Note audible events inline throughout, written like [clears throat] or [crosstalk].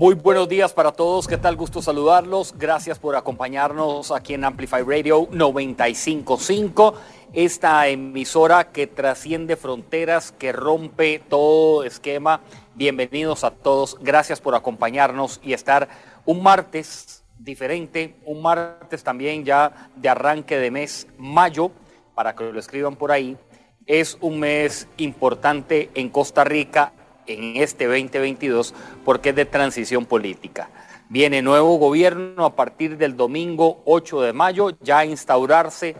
Muy buenos días para todos, ¿qué tal? Gusto saludarlos. Gracias por acompañarnos aquí en Amplify Radio 955, esta emisora que trasciende fronteras, que rompe todo esquema. Bienvenidos a todos, gracias por acompañarnos y estar un martes diferente, un martes también ya de arranque de mes mayo, para que lo escriban por ahí. Es un mes importante en Costa Rica en este 2022 porque es de transición política. Viene nuevo gobierno a partir del domingo 8 de mayo, ya a instaurarse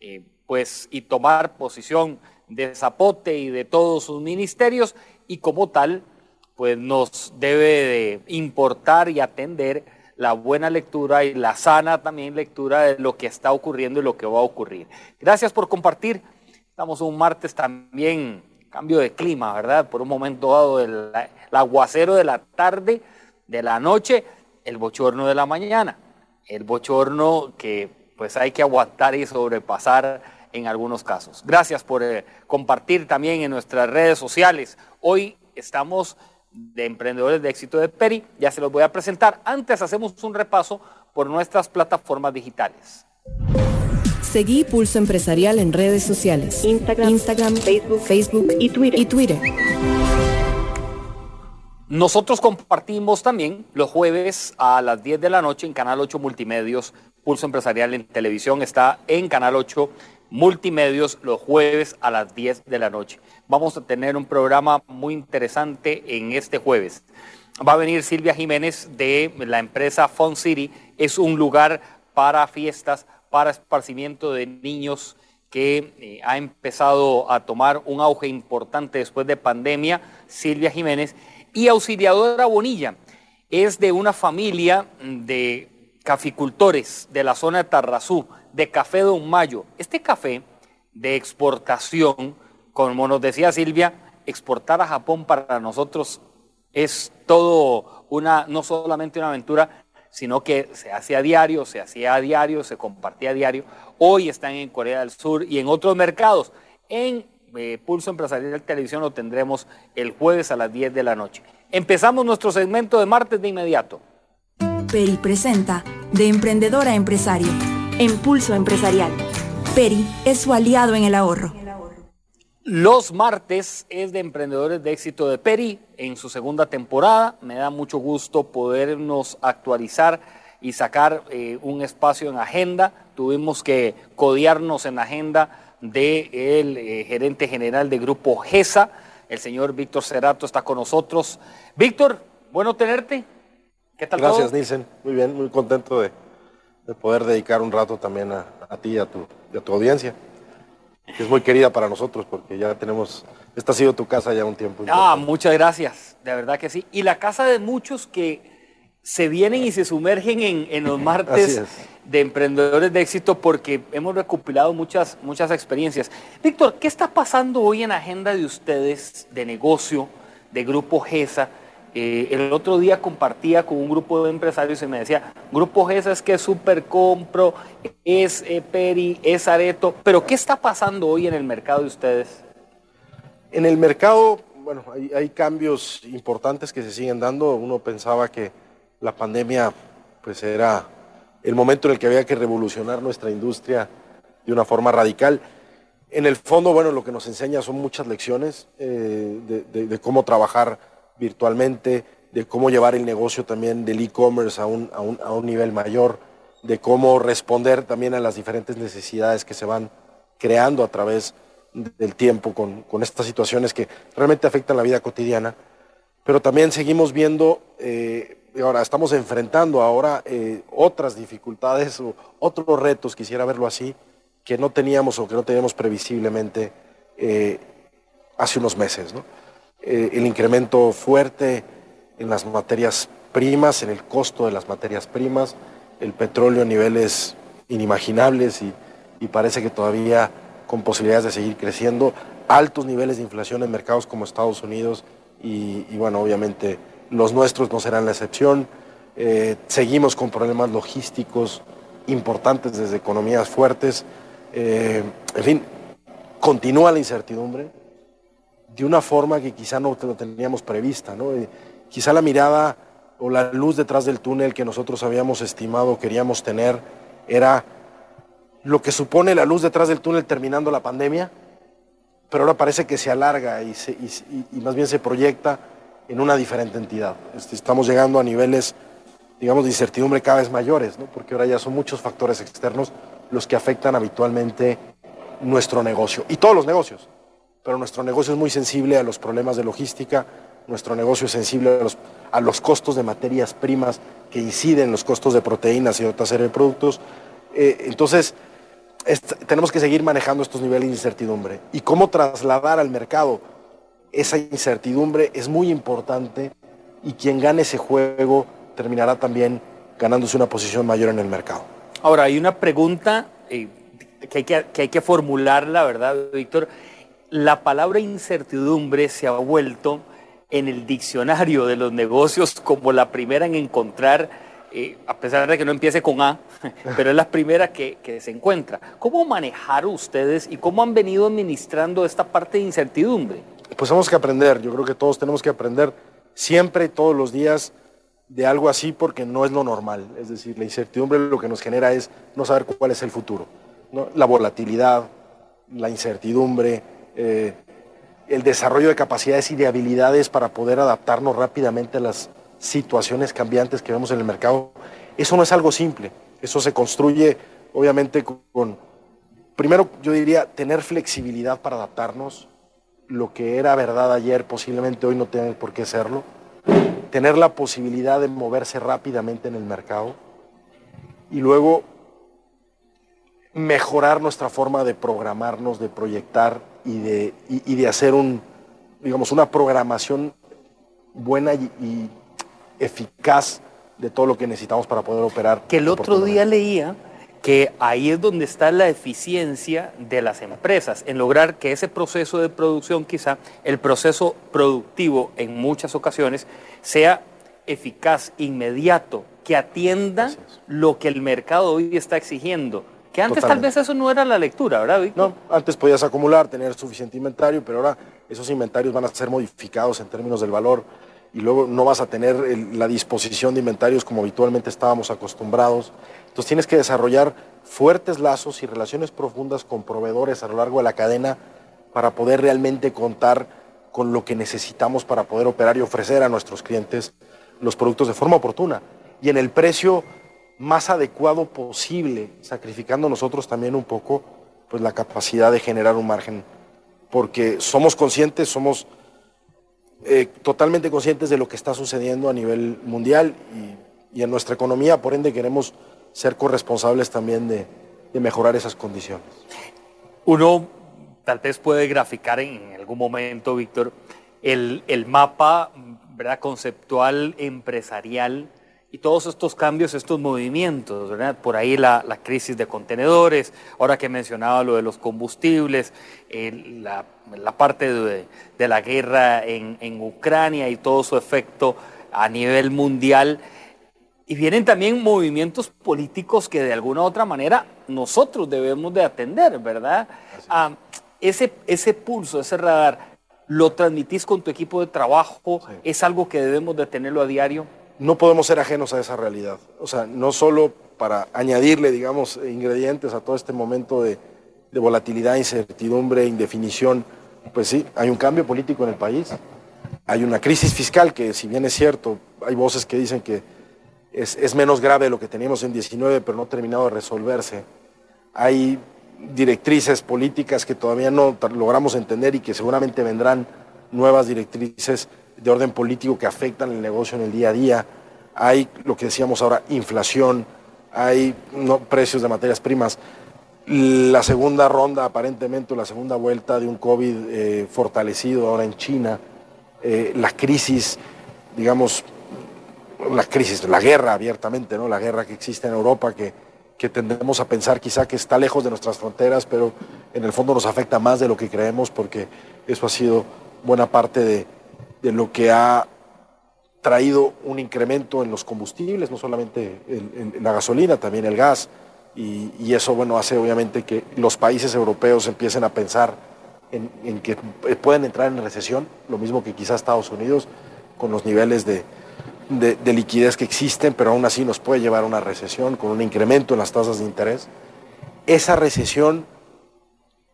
eh, pues, y tomar posición de Zapote y de todos sus ministerios y como tal pues nos debe de importar y atender la buena lectura y la sana también lectura de lo que está ocurriendo y lo que va a ocurrir. Gracias por compartir. Estamos un martes también cambio de clima, ¿verdad? Por un momento dado, el, aguacero de la tarde, de la noche, el bochorno de la mañana. El bochorno que pues hay que aguantar y sobrepasar en algunos casos. Gracias por eh, compartir también en nuestras redes sociales. Hoy estamos de emprendedores de éxito de Peri, ya se los voy a presentar. Antes hacemos un repaso por nuestras plataformas digitales. Seguí Pulso Empresarial en redes sociales. Instagram, Facebook, Facebook y Twitter. y Twitter. Nosotros compartimos también los jueves a las 10 de la noche en Canal 8 Multimedios. Pulso Empresarial en televisión está en Canal 8 Multimedios los jueves a las 10 de la noche. Vamos a tener un programa muy interesante en este jueves. Va a venir Silvia Jiménez de la empresa Fun City. Es un lugar para fiestas para esparcimiento de niños que eh, ha empezado a tomar un auge importante después de pandemia, Silvia Jiménez, y Auxiliadora Bonilla. Es de una familia de caficultores de la zona de Tarrazú, de Café Don Mayo. Este café de exportación, como nos decía Silvia, exportar a Japón para nosotros es todo una, no solamente una aventura, sino que se hace a diario, se hacía a diario, se compartía a diario. Hoy están en Corea del Sur y en otros mercados. En eh, Pulso Empresarial Televisión lo tendremos el jueves a las 10 de la noche. Empezamos nuestro segmento de martes de inmediato. Peri presenta De Emprendedor a Empresario en Pulso Empresarial. Peri es su aliado en el ahorro. Los martes es de Emprendedores de Éxito de Peri en su segunda temporada. Me da mucho gusto podernos actualizar y sacar eh, un espacio en agenda. Tuvimos que codiarnos en agenda del de eh, gerente general de Grupo GESA, el señor Víctor Cerato está con nosotros. Víctor, bueno tenerte. ¿Qué tal? Gracias, Nielsen. Muy bien, muy contento de, poder dedicar un rato también a, ti a tu, y a tu audiencia es muy querida para nosotros porque ya tenemos, esta ha sido tu casa ya un tiempo. Ah, muchas gracias, de verdad que sí. Y la casa de muchos que se vienen y se sumergen en, los [laughs] martes de emprendedores de éxito porque hemos recopilado muchas, muchas experiencias. Víctor, ¿qué está pasando hoy en la agenda de ustedes de negocio, de Grupo GESA? Eh, el otro día compartía con un grupo de empresarios y me decía, Grupo GESA es que es Super Compro, es eh, Peri, es Areto, pero ¿qué está pasando hoy en el mercado de ustedes? En el mercado, bueno, hay, cambios importantes que se siguen dando. Uno pensaba que la pandemia pues era el momento en el que había que revolucionar nuestra industria de una forma radical. En el fondo, bueno, lo que nos enseña son muchas lecciones eh, de cómo trabajar virtualmente, de cómo llevar el negocio también del e-commerce a un, a, un, a un nivel mayor, de cómo responder también a las diferentes necesidades que se van creando a través del tiempo con, con estas situaciones que realmente afectan la vida cotidiana. Pero también seguimos viendo, eh, ahora estamos enfrentando ahora eh, otras dificultades o otros retos, quisiera verlo así, que no teníamos o que no teníamos previsiblemente eh, hace unos meses. ¿no? Eh, el incremento fuerte en las materias primas, en el costo de las materias primas, el petróleo a niveles inimaginables y, parece que todavía con posibilidades de seguir creciendo, altos niveles de inflación en mercados como Estados Unidos y, bueno, obviamente los nuestros no serán la excepción. Eh, seguimos con problemas logísticos importantes desde economías fuertes. Eh, en fin, continúa la incertidumbre de una forma que quizá no lo teníamos prevista. ¿no? Eh, quizá la mirada o la luz detrás del túnel que nosotros habíamos estimado, queríamos tener, era lo que supone la luz detrás del túnel terminando la pandemia, pero ahora parece que se alarga y, más bien se proyecta en una diferente entidad. Este, estamos llegando a niveles, digamos, de incertidumbre cada vez mayores, ¿no? porque ahora ya son muchos factores externos los que afectan habitualmente nuestro negocio y todos los negocios. Pero nuestro negocio es muy sensible a los problemas de logística, nuestro negocio es sensible a los, a los costos de materias primas que inciden en los costos de proteínas y otra serie de productos. Eh, entonces, tenemos que seguir manejando estos niveles de incertidumbre. Y cómo trasladar al mercado esa incertidumbre es muy importante y quien gane ese juego terminará también ganándose una posición mayor en el mercado. Ahora, hay una pregunta eh, que, hay que, que hay que formularla, ¿verdad, Víctor? La palabra incertidumbre se ha vuelto en el diccionario de los negocios como la primera en encontrar eh, a pesar de que no empiece con A, [laughs] pero es la primera que, se encuentra. ¿Cómo manejar ustedes y cómo han venido administrando esta parte de incertidumbre? Pues tenemos que aprender, yo creo que todos tenemos que aprender siempre, todos los días, de algo así porque no es lo normal. Es decir, la incertidumbre lo que nos genera es no saber cuál es el futuro. La volatilidad, la incertidumbre, eh, el desarrollo de capacidades y de habilidades para poder adaptarnos rápidamente a las situaciones cambiantes que vemos en el mercado. Eso no es algo simple, eso se construye obviamente con, primero yo diría, tener flexibilidad para adaptarnos. Lo que era verdad ayer posiblemente hoy no tenga por qué serlo. Tener la posibilidad de moverse rápidamente en el mercado. Y luego mejorar nuestra forma de programarnos, de proyectar y de, de hacer un, digamos, una programación buena y eficaz de todo lo que necesitamos para poder operar. Que el otro día leía que ahí es donde está la eficiencia de las empresas, en lograr que ese proceso de producción, quizá el proceso productivo en muchas ocasiones, sea eficaz, inmediato, que atienda lo que el mercado hoy está exigiendo. Que antes tal vez eso no era la lectura, ¿verdad, No, antes podías acumular, tener suficiente inventario, pero ahora esos inventarios van a ser modificados en términos del valor y luego no vas a tener la disposición de inventarios como habitualmente estábamos acostumbrados. Entonces tienes que desarrollar fuertes lazos y relaciones profundas con proveedores a lo largo de la cadena para poder realmente contar con lo que necesitamos para poder operar y ofrecer a nuestros clientes los productos de forma oportuna. Y en el precio más adecuado posible, sacrificando nosotros también un poco pues la capacidad de generar un margen, porque somos conscientes, somos eh, totalmente conscientes de lo que está sucediendo a nivel mundial y, en nuestra economía, por ende queremos ser corresponsables también de, mejorar esas condiciones. Uno tal vez puede graficar en algún momento, Víctor, el, el mapa ¿verdad? conceptual empresarial y todos estos cambios, estos movimientos, ¿verdad? Por ahí la, crisis de contenedores, ahora que mencionaba lo de los combustibles, la, parte de, la guerra en, en, Ucrania y todo su efecto a nivel mundial. Y vienen también movimientos políticos que de alguna u otra manera nosotros debemos de atender, ¿verdad? Ah, ese, ese pulso, ese radar, ¿lo transmitís con tu equipo de trabajo? ¿Es algo que debemos de tenerlo a diario? No podemos ser ajenos a esa realidad. O sea, no solo para añadirle, digamos, ingredientes a todo este momento de, volatilidad, incertidumbre, indefinición, pues sí, hay un cambio político en el país, hay una crisis fiscal que si bien es cierto, hay voces que dicen que es, menos grave de lo que teníamos en 19, pero no ha terminado de resolverse. Hay directrices políticas que todavía no logramos entender y que seguramente vendrán nuevas directrices de orden político que afectan el negocio en el día a día. Hay lo que decíamos ahora, inflación, hay precios de materias primas. La segunda ronda, aparentemente, la segunda vuelta de un COVID eh, fortalecido ahora en China, eh, la crisis, digamos, la crisis, la guerra abiertamente, ¿no? la guerra que existe en Europa, que, que tendemos a pensar quizá que está lejos de nuestras fronteras, pero en el fondo nos afecta más de lo que creemos porque eso ha sido buena parte de, lo que ha traído un incremento en los combustibles, no solamente en, la gasolina, también el gas, y, eso bueno, hace obviamente que los países europeos empiecen a pensar en, que pueden entrar en recesión, lo mismo que quizás Estados Unidos, con los niveles de, de, liquidez que existen, pero aún así nos puede llevar a una recesión con un incremento en las tasas de interés. Esa recesión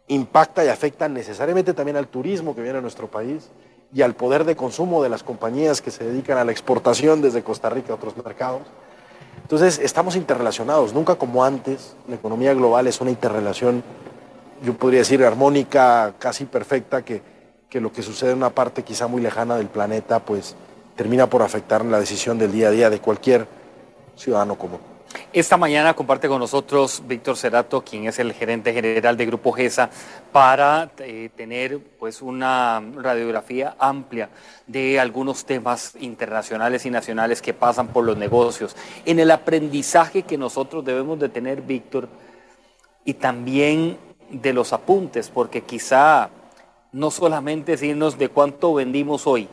impacta y afecta necesariamente también al turismo que viene a nuestro país y al poder de consumo de las compañías que se dedican a la exportación desde Costa Rica a otros mercados. Entonces, estamos interrelacionados, nunca como antes. La economía global es una interrelación, yo podría decir, armónica, casi perfecta, que, que lo que sucede en una parte quizá muy lejana del planeta, pues termina por afectar la decisión del día a día de cualquier ciudadano común. Esta mañana comparte con nosotros Víctor Cerato, quien es el gerente general de Grupo GESA, para eh, tener pues una radiografía amplia de algunos temas internacionales y nacionales que pasan por los negocios. En el aprendizaje que nosotros debemos de tener, Víctor, y también de los apuntes, porque quizá no solamente decirnos de cuánto vendimos hoy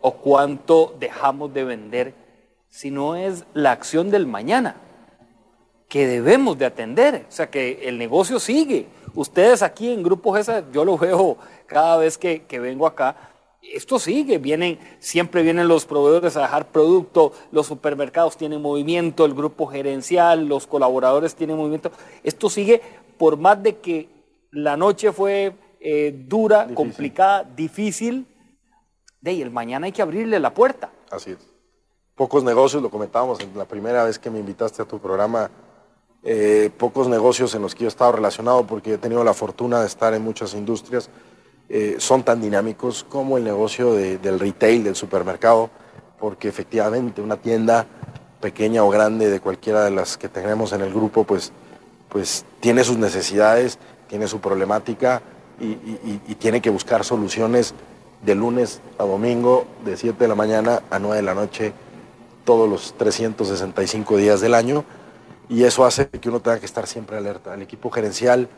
o cuánto dejamos de vender, sino es la acción del mañana que debemos de atender. O sea, que el negocio sigue. Ustedes aquí en Grupo GESA, yo lo veo cada vez que, vengo acá, esto sigue, vienen, siempre vienen los proveedores a dejar producto, los supermercados tienen movimiento, el grupo gerencial, los colaboradores tienen movimiento. Esto sigue por más de que la noche fue eh, dura, complicada, difícil, de ahí el mañana hay que abrirle la puerta. Así es pocos negocios, lo comentábamos en la primera vez que me invitaste a tu programa, eh, pocos negocios en los que yo he estado relacionado porque he tenido la fortuna de estar en muchas industrias, eh, son tan dinámicos como el negocio del retail, del supermercado, porque efectivamente una tienda pequeña o grande de cualquiera de las que tenemos en el grupo, pues, pues tiene sus necesidades, tiene su problemática y tiene que buscar soluciones de lunes a domingo, de 7 de la mañana a 9 de la noche, todos los 365 días del año y eso hace que uno tenga que estar siempre alerta. El equipo gerencial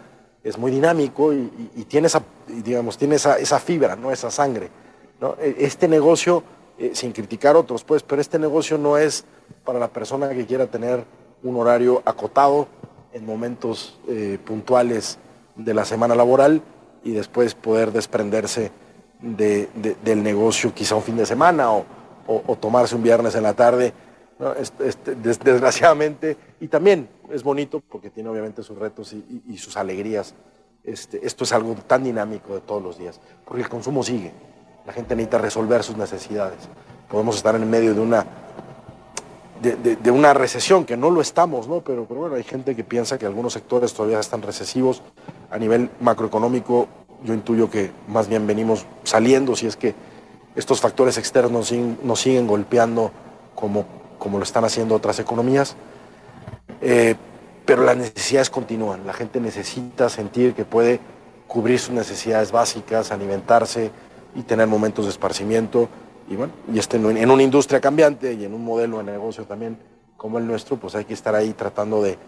es muy dinámico y, tiene, esa, digamos, tiene esa, fibra, ¿no? esa sangre. ¿no? E, este negocio, eh, sin criticar otros, pues, pero este negocio no es para la persona que quiera tener un horario acotado en momentos eh, puntuales de la semana laboral y después poder desprenderse del negocio quizá un fin de semana o, o, tomarse un viernes en la tarde. Desgraciadamente, y también es bonito porque tiene obviamente sus retos y, sus alegrías. Este, esto es algo tan dinámico de todos los días, porque el consumo sigue. La gente necesita resolver sus necesidades. Podemos estar en medio de una, de, una recesión, que no lo estamos, ¿no? Pero, pero bueno, hay gente que piensa que algunos sectores todavía están recesivos. A nivel macroeconómico, yo intuyo que más bien venimos saliendo, si es que estos factores externos nos siguen golpeando como, lo están haciendo otras economías, eh, pero las necesidades continúan. La gente necesita sentir que puede cubrir sus necesidades básicas, alimentarse y tener momentos de esparcimiento. Y bueno, y este, en una industria cambiante y en un modelo de negocio también como el nuestro, pues hay que estar ahí tratando de,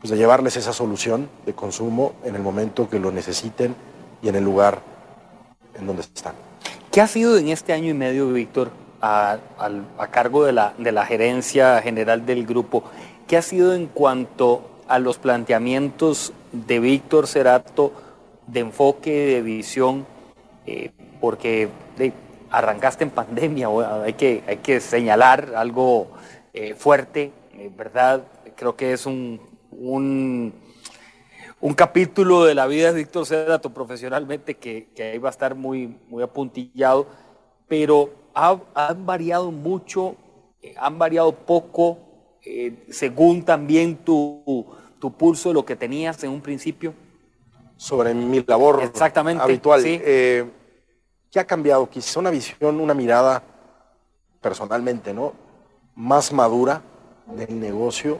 pues de llevarles esa solución de consumo en el momento que lo necesiten y en el lugar en donde están. ¿Qué ha sido en este año y medio, Víctor, a, cargo de la, gerencia general del grupo? ¿Qué ha sido en cuanto a los planteamientos de Víctor Cerato de enfoque, de visión? Eh, porque arrancaste en pandemia, hay que, señalar algo eh, fuerte, eh, ¿verdad? Creo que es un, un capítulo de la vida de Víctor Cerato profesionalmente que, que, ahí va a estar muy, muy apuntillado, pero han variado mucho, eh, han variado poco, eh, según también tu, tu, pulso de lo que tenías en un principio. Sobre mi labor Exactamente, habitual. Eh, ¿Qué ha cambiado? Quizás una visión, una mirada personalmente, ¿no? Más madura del negocio,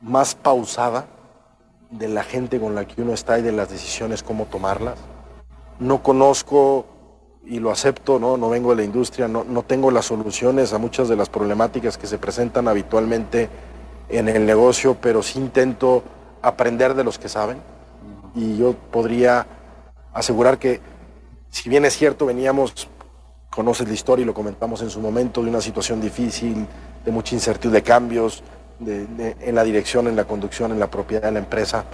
más pausada de la gente con la que uno está y de las decisiones, cómo tomarlas. No conozco y lo acepto, no, no vengo de la industria, no, no tengo las soluciones a muchas de las problemáticas que se presentan habitualmente en el negocio, pero sí intento aprender de los que saben Y yo podría asegurar que, si bien es cierto, veníamos, conoces la historia y lo comentamos en su momento, de una situación difícil, de mucha incertidumbre, de cambios en la dirección, en la conducción, en la propiedad de la empresa.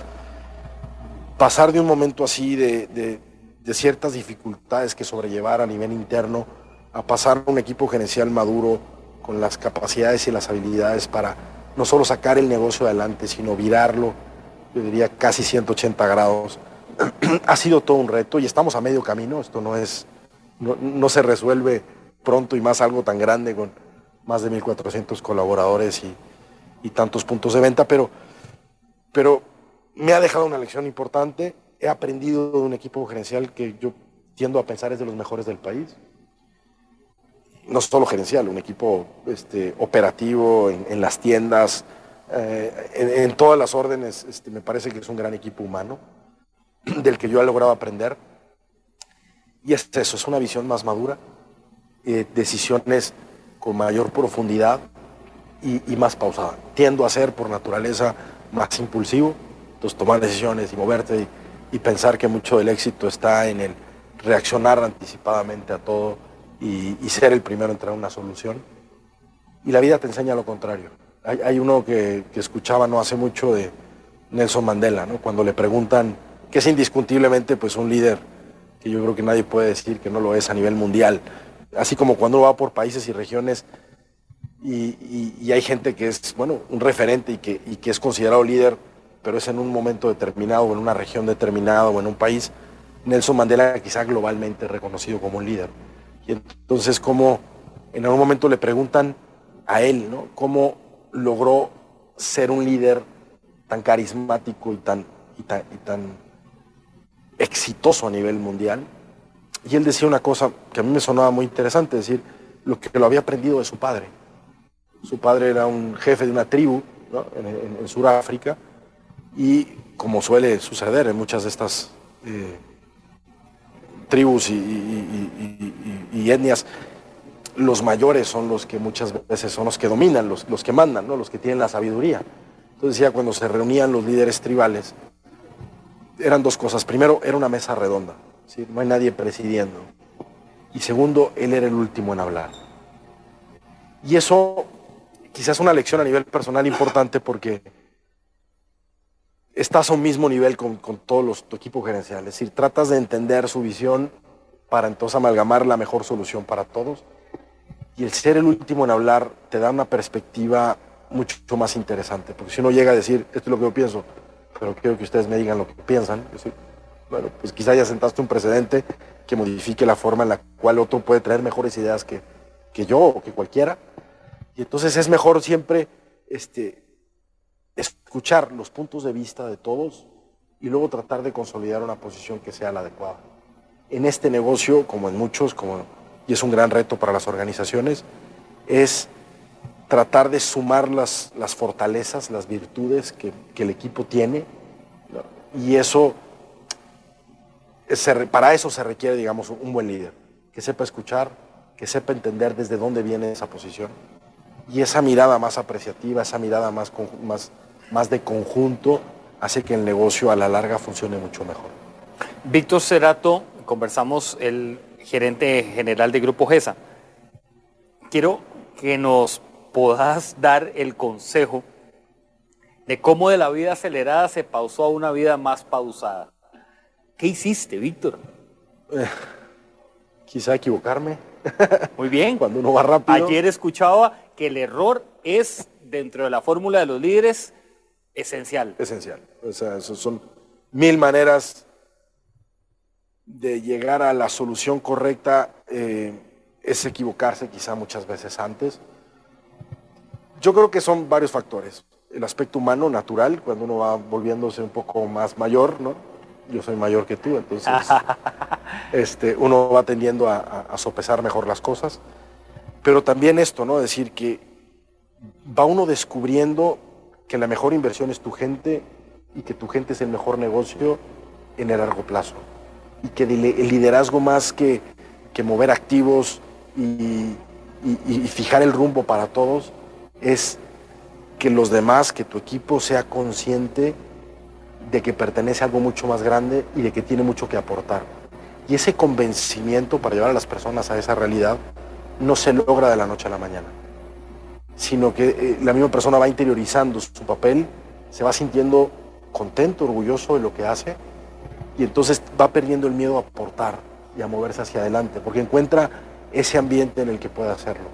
Pasar de un momento así de, de ciertas dificultades que sobrellevar a nivel interno, a pasar a un equipo gerencial maduro, con las capacidades y las habilidades para no solo sacar el negocio adelante, sino virarlo, yo diría casi 180 grados. [clears throat] ha sido todo un reto y estamos a medio camino, esto no es, no, se resuelve pronto y más algo tan grande con más de 1.400 colaboradores y, tantos puntos de venta, pero, pero me ha dejado una lección importante, he aprendido de un equipo gerencial que yo tiendo a pensar es de los mejores del país no solo gerencial, un equipo este, operativo en, las tiendas, eh, en, todas las órdenes, este, me parece que es un gran equipo humano, [clears throat] del que yo he logrado aprender. Y es eso, es una visión más madura, eh, decisiones con mayor profundidad y, más pausada. Tiendo a ser por naturaleza más impulsivo, entonces tomar decisiones y moverte y pensar que mucho del éxito está en el reaccionar anticipadamente a todo y, ser el primero en traer una solución. Y la vida te enseña lo contrario. Hay, uno que, escuchaba no hace mucho de Nelson Mandela, ¿no? cuando le preguntan, que es indiscutiblemente pues, un líder que yo creo que nadie puede decir que no lo es a nivel mundial. Así como cuando uno va por países y regiones y, hay gente que es, bueno, un referente y que, que es considerado líder, pero es en un momento determinado, o en una región determinada, o en un país, Nelson Mandela quizá globalmente reconocido como un líder. Y entonces, como en algún momento le preguntan a él, ¿no? ¿Cómo logró ser un líder tan carismático y tan, y tan, y tan exitoso a nivel mundial? Y él decía una cosa que a mí me sonaba muy interesante, decir, lo que lo había aprendido de su padre. Su padre era un jefe de una tribu en, Sudáfrica y como suele suceder en muchas de estas eh, tribus y, etnias, los mayores son los que muchas veces son los que dominan, los, los que mandan, ¿no? los que tienen la sabiduría. Entonces decía, cuando se reunían los líderes tribales, eran dos cosas. Primero, era una mesa redonda, no hay nadie presidiendo. Y segundo, él era el último en hablar. Y eso quizás una lección a nivel personal importante porque estás a un mismo nivel con, todos los, tu equipo gerencial. Es decir, tratas de entender su visión para entonces amalgamar la mejor solución para todos. Y el ser el último en hablar te da una perspectiva mucho más interesante. Porque si uno llega a decir, esto es lo que yo pienso, pero quiero que ustedes me digan lo que piensan, bueno, pues quizá ya sentaste un precedente que modifique la forma en la cual otro puede traer mejores ideas que, que yo o que cualquiera. Y entonces es mejor siempre este, escuchar los puntos de vista de todos y luego tratar de consolidar una posición que sea la adecuada. En este negocio, como en muchos, como, y es un gran reto para las organizaciones, es tratar de sumar las, las fortalezas, las virtudes que, el equipo tiene, y eso, para eso se requiere, digamos, un buen líder, que sepa escuchar, que sepa entender desde dónde viene esa posición, y esa mirada más apreciativa, esa mirada más, más, más de conjunto, hace que el negocio a la larga funcione mucho mejor. Víctor Cerato, conversamos el gerente general de Grupo GESA. Quiero que nos puedas dar el consejo de cómo de la vida acelerada se pausó a una vida más pausada. ¿Qué hiciste, Víctor? Eh, quizá equivocarme. [laughs] Muy bien. Cuando uno va rápido. Ayer escuchaba que el error es, dentro de la fórmula de los líderes, esencial. Esencial. O sea, son mil maneras de llegar a la solución correcta. Eh, es equivocarse quizá muchas veces antes. Yo creo que son varios factores. El aspecto humano, natural, cuando uno va volviéndose un poco más mayor, ¿no? Yo soy mayor que tú, entonces [laughs] este, uno va tendiendo a sopesar mejor las cosas. Pero también esto, ¿no? Decir que va uno descubriendo que la mejor inversión es tu gente y que tu gente es el mejor negocio en el largo plazo. Y que el liderazgo más que, que mover activos y, fijar el rumbo para todos es que los demás, que tu equipo sea consciente de que pertenece a algo mucho más grande y de que tiene mucho que aportar. Y ese convencimiento para llevar a las personas a esa realidad no se logra de la noche a la mañana, sino que eh, la misma persona va interiorizando su papel, se va sintiendo contento, orgulloso de lo que hace y entonces va perdiendo el miedo a aportar y a moverse hacia adelante, porque encuentra ese ambiente en el que puede hacerlo.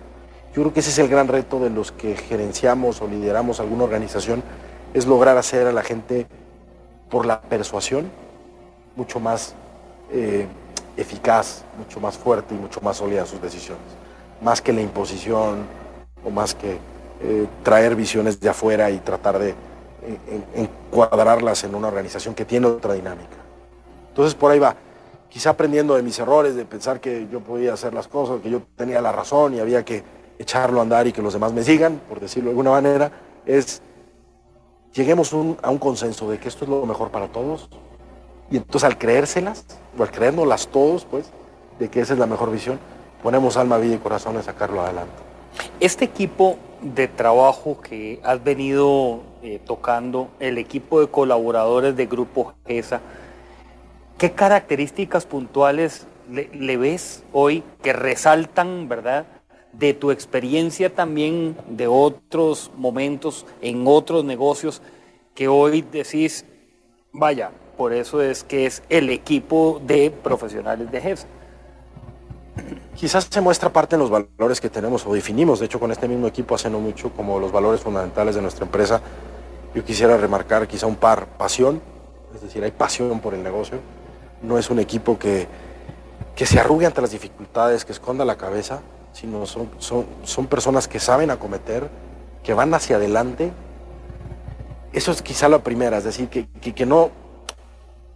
Yo creo que ese es el gran reto de los que gerenciamos o lideramos alguna organización, es lograr hacer a la gente por la persuasión mucho más eh, eficaz, mucho más fuerte y mucho más sólida sus decisiones, más que la imposición o más que eh, traer visiones de afuera y tratar de encuadrarlas en una organización que tiene otra dinámica. Entonces por ahí va, quizá aprendiendo de mis errores, de pensar que yo podía hacer las cosas, que yo tenía la razón y había que echarlo a andar y que los demás me sigan, por decirlo de alguna manera, es lleguemos a un consenso de que esto es lo mejor para todos. Y entonces al creérselas, o al creérnoslas todos, pues, de que esa es la mejor visión, ponemos alma, vida y corazón en sacarlo adelante. Este equipo de trabajo que has venido eh, tocando, el equipo de colaboradores de Grupo GESA, ¿Qué características puntuales le, ves hoy que resaltan, verdad, de tu experiencia también de otros momentos en otros negocios que hoy decís, vaya, por eso es que es el equipo de profesionales de GES? Quizás se muestra parte en los valores que tenemos o definimos, de hecho con este mismo equipo hace no mucho, como los valores fundamentales de nuestra empresa. Yo quisiera remarcar quizá un par, pasión, es decir, hay pasión por el negocio, no es un equipo que, se arrugue ante las dificultades, que esconda la cabeza, sino son, son, personas que saben acometer, que van hacia adelante. Eso es quizá la primera, es decir, que, que, no,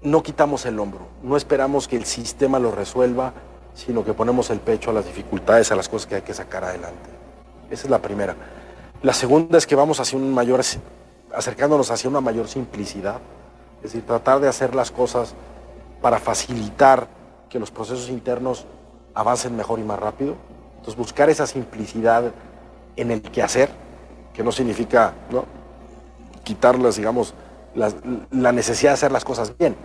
no quitamos el hombro, no esperamos que el sistema lo resuelva, sino que ponemos el pecho a las dificultades, a las cosas que hay que sacar adelante. Esa es la primera. La segunda es que vamos hacia un mayor, acercándonos hacia una mayor simplicidad, es decir, tratar de hacer las cosas para facilitar que los procesos internos avancen mejor y más rápido. Entonces buscar esa simplicidad en el quehacer, que no significa ¿no? quitarlas, digamos, la, necesidad de hacer las cosas bien,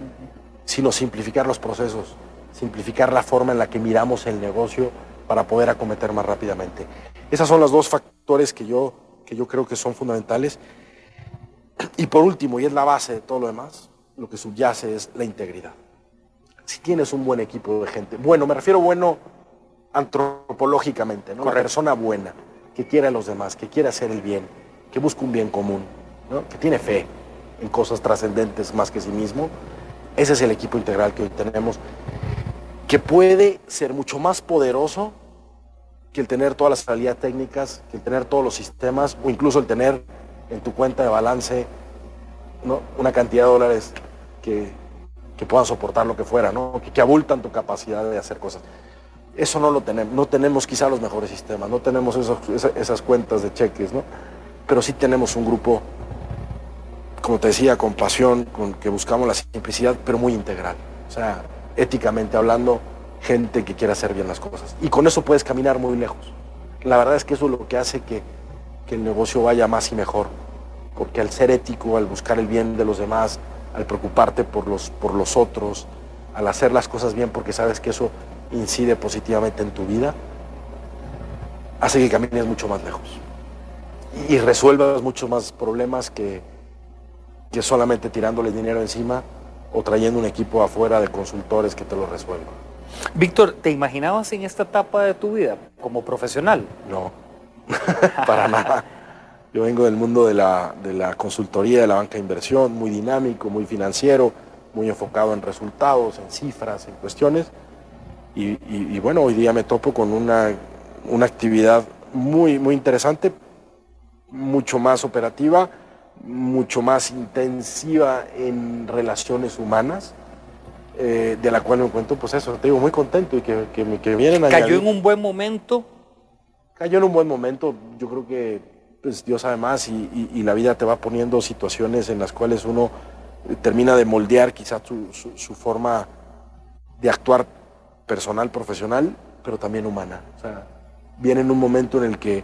sino simplificar los procesos, simplificar la forma en la que miramos el negocio para poder acometer más rápidamente. Esos son los dos factores que yo, que yo creo que son fundamentales. Y por último, y es la base de todo lo demás, lo que subyace es la integridad si tienes un buen equipo de gente. Bueno, me refiero bueno antropológicamente, ¿no? Una persona buena, que quiere a los demás, que quiere hacer el bien, que busca un bien común, que tiene fe en cosas trascendentes más que sí mismo. Ese es el equipo integral que hoy tenemos, que puede ser mucho más poderoso que el tener todas las salidas técnicas, que el tener todos los sistemas, o incluso el tener en tu cuenta de balance ¿no? una cantidad de dólares que que puedan soportar lo que fuera, ¿no? que, abultan tu capacidad de hacer cosas. Eso no lo tenemos, no tenemos quizá los mejores sistemas, no tenemos esas, cuentas de cheques, ¿no? pero sí tenemos un grupo, como te decía, con pasión, con que buscamos la simplicidad, pero muy integral. O sea, éticamente hablando, gente que quiere hacer bien las cosas. Y con eso puedes caminar muy lejos. La verdad es que eso es lo que hace que, que el negocio vaya más y mejor. Porque al ser ético, al buscar el bien de los demás, al preocuparte por los, por los otros, al hacer las cosas bien porque sabes que eso incide positivamente en tu vida, hace que camines mucho más lejos y resuelvas muchos más problemas que, que solamente tirándole dinero encima o trayendo un equipo afuera de consultores que te lo resuelvan. Víctor, ¿te imaginabas en esta etapa de tu vida como profesional? No, [laughs] para nada. Yo vengo del mundo de la, consultoría, de la banca de inversión, muy dinámico, muy financiero, muy enfocado en resultados, en cifras, en cuestiones. Y, bueno, hoy día me topo con una, actividad muy, muy interesante, mucho más operativa, mucho más intensiva en relaciones humanas, eh, de la cual me encuentro, pues eso, te digo, muy contento y que, que, que vienen a... ¿Cayó en un buen momento? Cayó en un buen momento, yo creo que pues Dios sabe más y, la vida te va poniendo situaciones en las cuales uno eh, termina de moldear quizás su, forma de actuar personal, profesional, pero también humana. O sea, viene en un momento en el que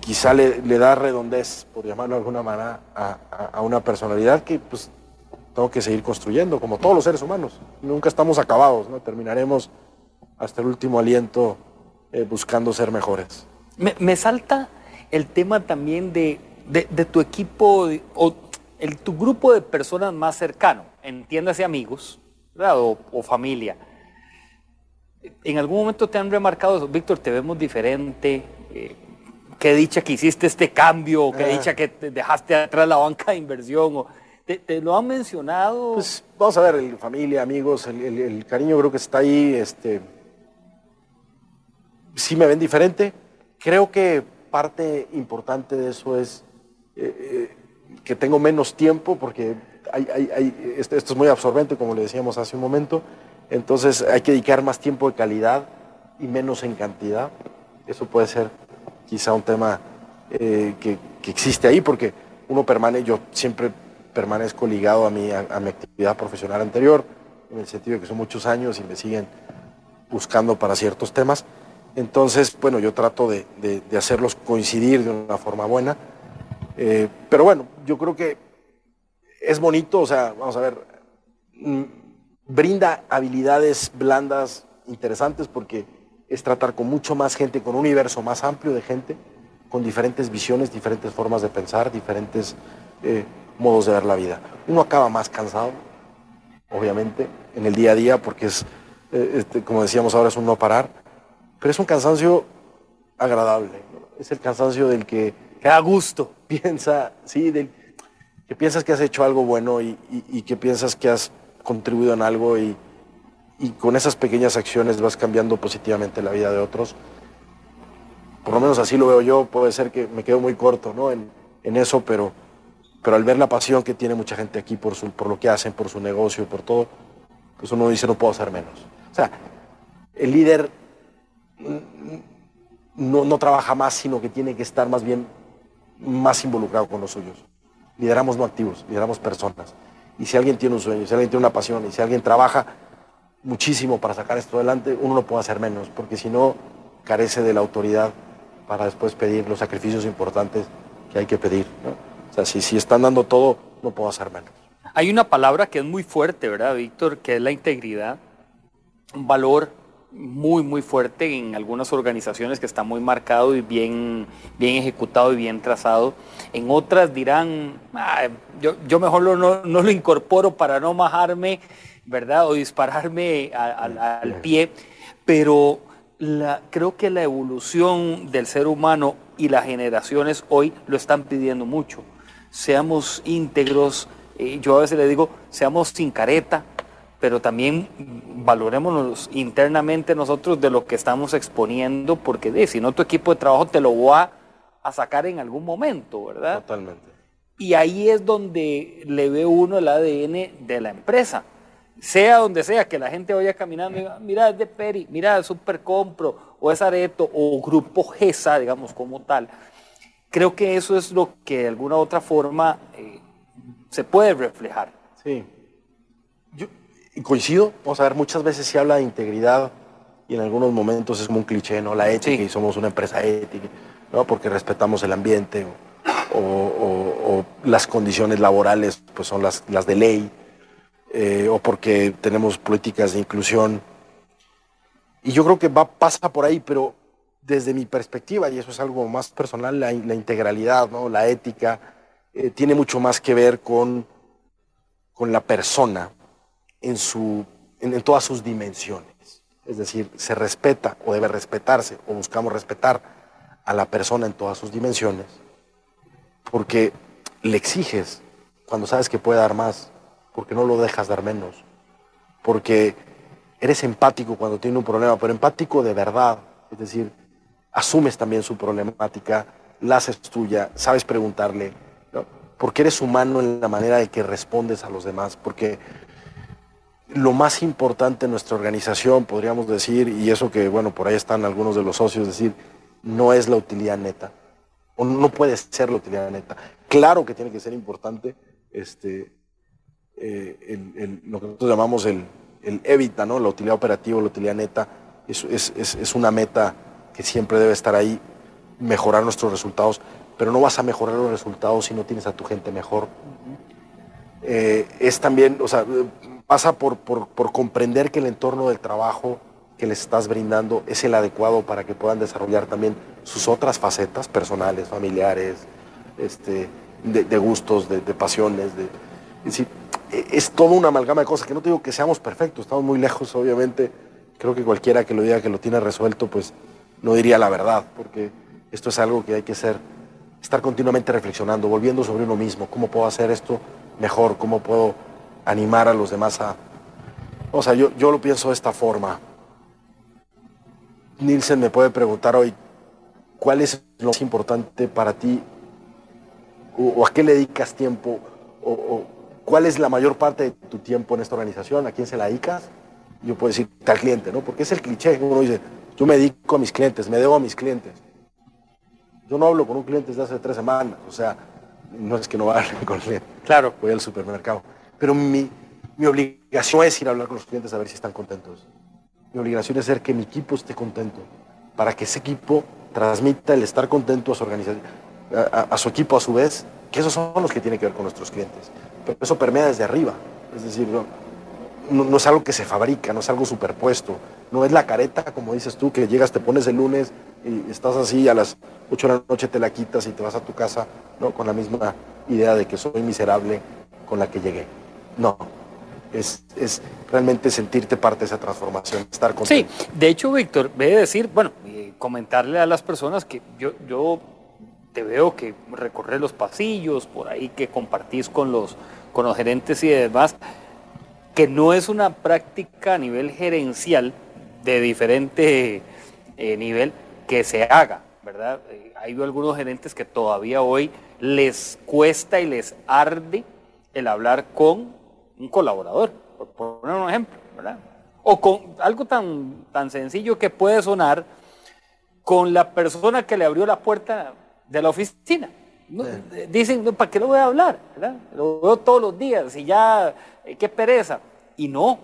quizá le, da redondez, por llamarlo de alguna manera, a, una personalidad que pues tengo que seguir construyendo, como todos los seres humanos. Nunca estamos acabados, ¿no? Terminaremos hasta el último aliento eh, buscando ser mejores. Me, salta el tema también de, tu equipo o el, tu grupo de personas más cercano, entiéndase amigos o, o, familia. ¿En algún momento te han remarcado eso? Víctor, te vemos diferente. Eh, qué dicha que hiciste este cambio, qué ah. dicha que te dejaste atrás la banca de inversión. O, ¿te, lo han mencionado? Pues vamos a ver, el, familia, amigos, el, cariño creo que está ahí. Este, sí me ven diferente. Creo que parte importante de eso es eh, eh, que tengo menos tiempo porque hay, esto, es muy absorbente, como le decíamos hace un momento. Entonces hay que dedicar más tiempo de calidad y menos en cantidad. Eso puede ser quizá un tema eh, que, existe ahí, porque uno permanece, yo siempre permanezco ligado a mi, a, mi actividad profesional anterior, en el sentido de que son muchos años y me siguen buscando para ciertos temas. Entonces, bueno, yo trato de, hacerlos coincidir de una forma buena. Eh, pero bueno, yo creo que es bonito, o sea, vamos a ver, mm, brinda habilidades blandas interesantes porque es tratar con mucho más gente, con un universo más amplio de gente, con diferentes visiones, diferentes formas de pensar, diferentes eh, modos de ver la vida. Uno acaba más cansado, obviamente, en el día a día, porque es, eh, este, como decíamos ahora, es un no parar, pero es un cansancio agradable, es el cansancio del que... Que da gusto. [laughs] Piensa, sí, del, que piensas que has hecho algo bueno y, y que piensas que has contribuido en algo y, y con esas pequeñas acciones vas cambiando positivamente la vida de otros. Por lo menos así lo veo yo, puede ser que me quedo muy corto ¿no? en, eso, pero, pero al ver la pasión que tiene mucha gente aquí por, su, por lo que hacen, por su negocio, por todo, pues uno dice no puedo hacer menos. O sea, el líder no, no trabaja más, sino que tiene que estar más bien más involucrado con los suyos. Lideramos no activos, lideramos personas. Y si alguien tiene un sueño, si alguien tiene una pasión, y si alguien trabaja muchísimo para sacar esto adelante, uno no puede hacer menos, porque si no, carece de la autoridad para después pedir los sacrificios importantes que hay que pedir. O sea, si, si están dando todo, no puedo hacer menos. Hay una palabra que es muy fuerte, ¿verdad, Víctor? Que es la integridad. Un valor muy, muy fuerte en algunas organizaciones que está muy marcado y bien, bien ejecutado y bien trazado. En otras dirán, ah, yo, yo, mejor no, no, lo incorporo para no majarme ¿verdad? O dispararme al pie, pero creo que la evolución del ser humano y las generaciones hoy lo están pidiendo mucho. Seamos íntegros, eh, yo a veces le digo, seamos sin careta, pero también valorémonos internamente nosotros de lo que estamos exponiendo, porque si no tu equipo de trabajo te lo va a sacar en algún momento, ¿verdad? Totalmente. Y ahí es donde le ve uno el ADN de la empresa sea donde sea, que la gente vaya caminando y diga, mira, es de Peri, mira, es Super Compro, o es Areto, o Grupo GESA, digamos, como tal. Creo que eso es lo que de alguna u otra forma eh, se puede reflejar. Sí. Yo coincido, vamos a ver, muchas veces se habla de integridad y en algunos momentos es como un cliché, ¿no? La ética y somos una empresa ética, ¿no? Porque respetamos el ambiente o, las condiciones laborales, pues son las, las de ley eh, o porque tenemos políticas de inclusión. Y yo creo que va, pasa por ahí, pero desde mi perspectiva, y eso es algo más personal, la, integralidad, ¿no? la ética, eh, tiene mucho más que ver con, con la persona en, su, en, todas sus dimensiones. Es decir, se respeta o debe respetarse, o buscamos respetar a la persona en todas sus dimensiones, porque le exiges cuando sabes que puede dar más, porque no lo dejas dar menos, porque eres empático cuando tiene un problema, pero empático de verdad, es decir, asumes también su problemática, la haces tuya, sabes preguntarle, porque eres humano en la manera de que respondes a los demás, porque lo más importante en nuestra organización, podríamos decir, y eso que, bueno, por ahí están algunos de los socios, decir, no es la utilidad neta, o no puede ser la utilidad neta. Claro que tiene que ser importante, este, eh, lo que nosotros llamamos el, el evita, ¿no? la utilidad operativa, la utilidad neta, es, es, es, una meta que siempre debe estar ahí, mejorar nuestros resultados, pero no vas a mejorar los resultados si no tienes a tu gente mejor. eh, es también, o sea, pasa por, por, comprender que el entorno del trabajo que les estás brindando es el adecuado para que puedan desarrollar también sus otras facetas personales, familiares, este, de, gustos, de, pasiones. De, es, es toda una amalgama de cosas que no digo que seamos perfectos, estamos muy lejos, obviamente. Creo que cualquiera que lo diga que lo tiene resuelto, pues no diría la verdad, porque esto es algo que hay que ser, estar continuamente reflexionando, volviendo sobre uno mismo, cómo puedo hacer esto mejor, cómo puedo animar a los demás a... O sea, yo, yo lo pienso de esta forma. Nielsen me puede preguntar hoy, ¿cuál es lo más importante para ti? ¿O, a qué le dedicas tiempo? O, ¿Cuál es la mayor parte de tu tiempo en esta organización? ¿A quién se la dedicas? Yo puedo decir al cliente, ¿no? Porque es el cliché. Uno dice, yo me dedico a mis clientes, me debo a mis clientes. Yo no hablo con un cliente desde hace tres semanas, o sea, no es que no hable [laughs] con el cliente. Claro. Voy al supermercado. Pero mi, mi obligación es ir a hablar con los clientes a ver si están contentos. Mi obligación es hacer que mi equipo esté contento, para que ese equipo transmita el estar contento a su organización, a, su equipo a su vez, que esos son los que tienen que ver con nuestros clientes. Pero eso permea desde arriba, es decir, no, no, es algo que se fabrica, no es algo superpuesto, no es la careta, como dices tú, que llegas, te pones el lunes y estás así, a las 8 de la noche te la quitas y te vas a tu casa, ¿no? Con la misma idea de que soy miserable con la que llegué. No, es, es, realmente sentirte parte de esa transformación, estar contento. Sí, de hecho, Víctor, ve a decir, bueno, comentarle a las personas que yo, yo te veo que recorres los pasillos, por ahí que compartís con los, con los gerentes y demás, que no es una práctica a nivel gerencial de diferente eh, nivel que se haga, ¿verdad? Eh, hay algunos gerentes que todavía hoy les cuesta y les arde el hablar con un colaborador, por poner un ejemplo, ¿verdad? O con algo tan, tan sencillo que puede sonar con la persona que le abrió la puerta de la oficina. Dicen, ¿para qué lo voy a hablar? Lo veo todos los días y ya, eh, qué pereza. Y no,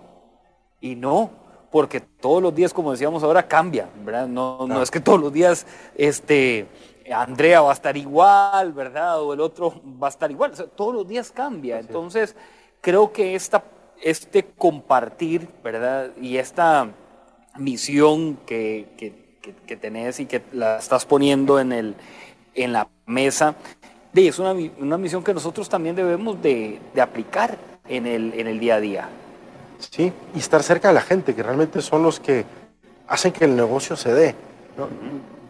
y no, porque todos los días, como decíamos ahora, cambia, ¿verdad? No, no es que todos los días este, Andrea va a estar igual, ¿verdad? O el otro va a estar igual. todos los días cambia. Entonces, creo que esta, este compartir, ¿verdad? Y esta misión que, que, tenés y que la estás poniendo en, el, en la mesa, de, es una, una, misión que nosotros también debemos de, de aplicar en el, en el día a día. Sí, y estar cerca de la gente, que realmente son los que hacen que el negocio se dé.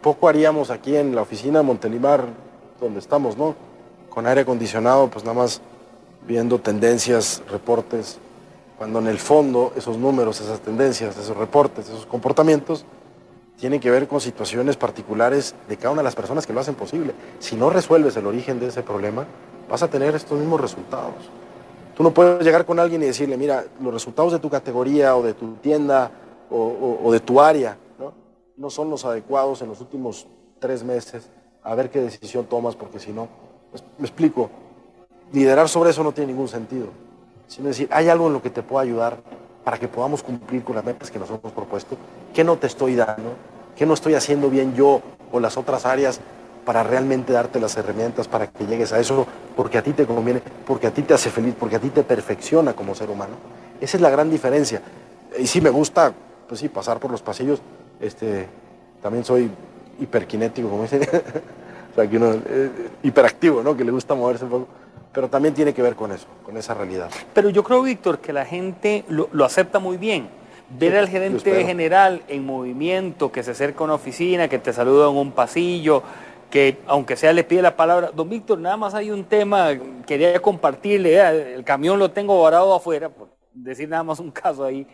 Poco haríamos aquí en la oficina de Montelimar, donde estamos, ¿no? Con aire acondicionado, pues nada más viendo tendencias, reportes, cuando en el fondo esos números, esas tendencias, esos reportes, esos comportamientos, tienen que ver con situaciones particulares de cada una de las personas que lo hacen posible. Si no resuelves el origen de ese problema, vas a tener estos mismos resultados. Tú no puedes llegar con alguien y decirle, mira, los resultados de tu categoría o de tu tienda o, de tu área ¿no? no son los adecuados en los últimos tres meses, a ver qué decisión tomas, porque si no, pues, me explico, liderar sobre eso no tiene ningún sentido, sino decir, hay algo en lo que te pueda ayudar para que podamos cumplir con las metas que nos hemos propuesto, qué no te estoy dando, qué no estoy haciendo bien yo o las otras áreas para realmente darte las herramientas para que llegues a eso, porque a ti te conviene, porque a ti te hace feliz, porque a ti te perfecciona como ser humano. Esa es la gran diferencia. Y sí me gusta, pues sí, pasar por los pasillos. Este, también soy hiperkinético, como dicen. [laughs] o sea, que uno, eh, hiperactivo, ¿no? Que le gusta moverse un poco. Pero también tiene que ver con eso, con esa realidad. Pero yo creo, Víctor, que la gente lo, acepta muy bien. Ver al gerente general en movimiento, que se acerca a una oficina, que te saluda en un pasillo, que aunque sea le pide la palabra, don Víctor, nada más hay un tema, quería compartirle, el camión lo tengo varado afuera, por decir nada más un caso ahí,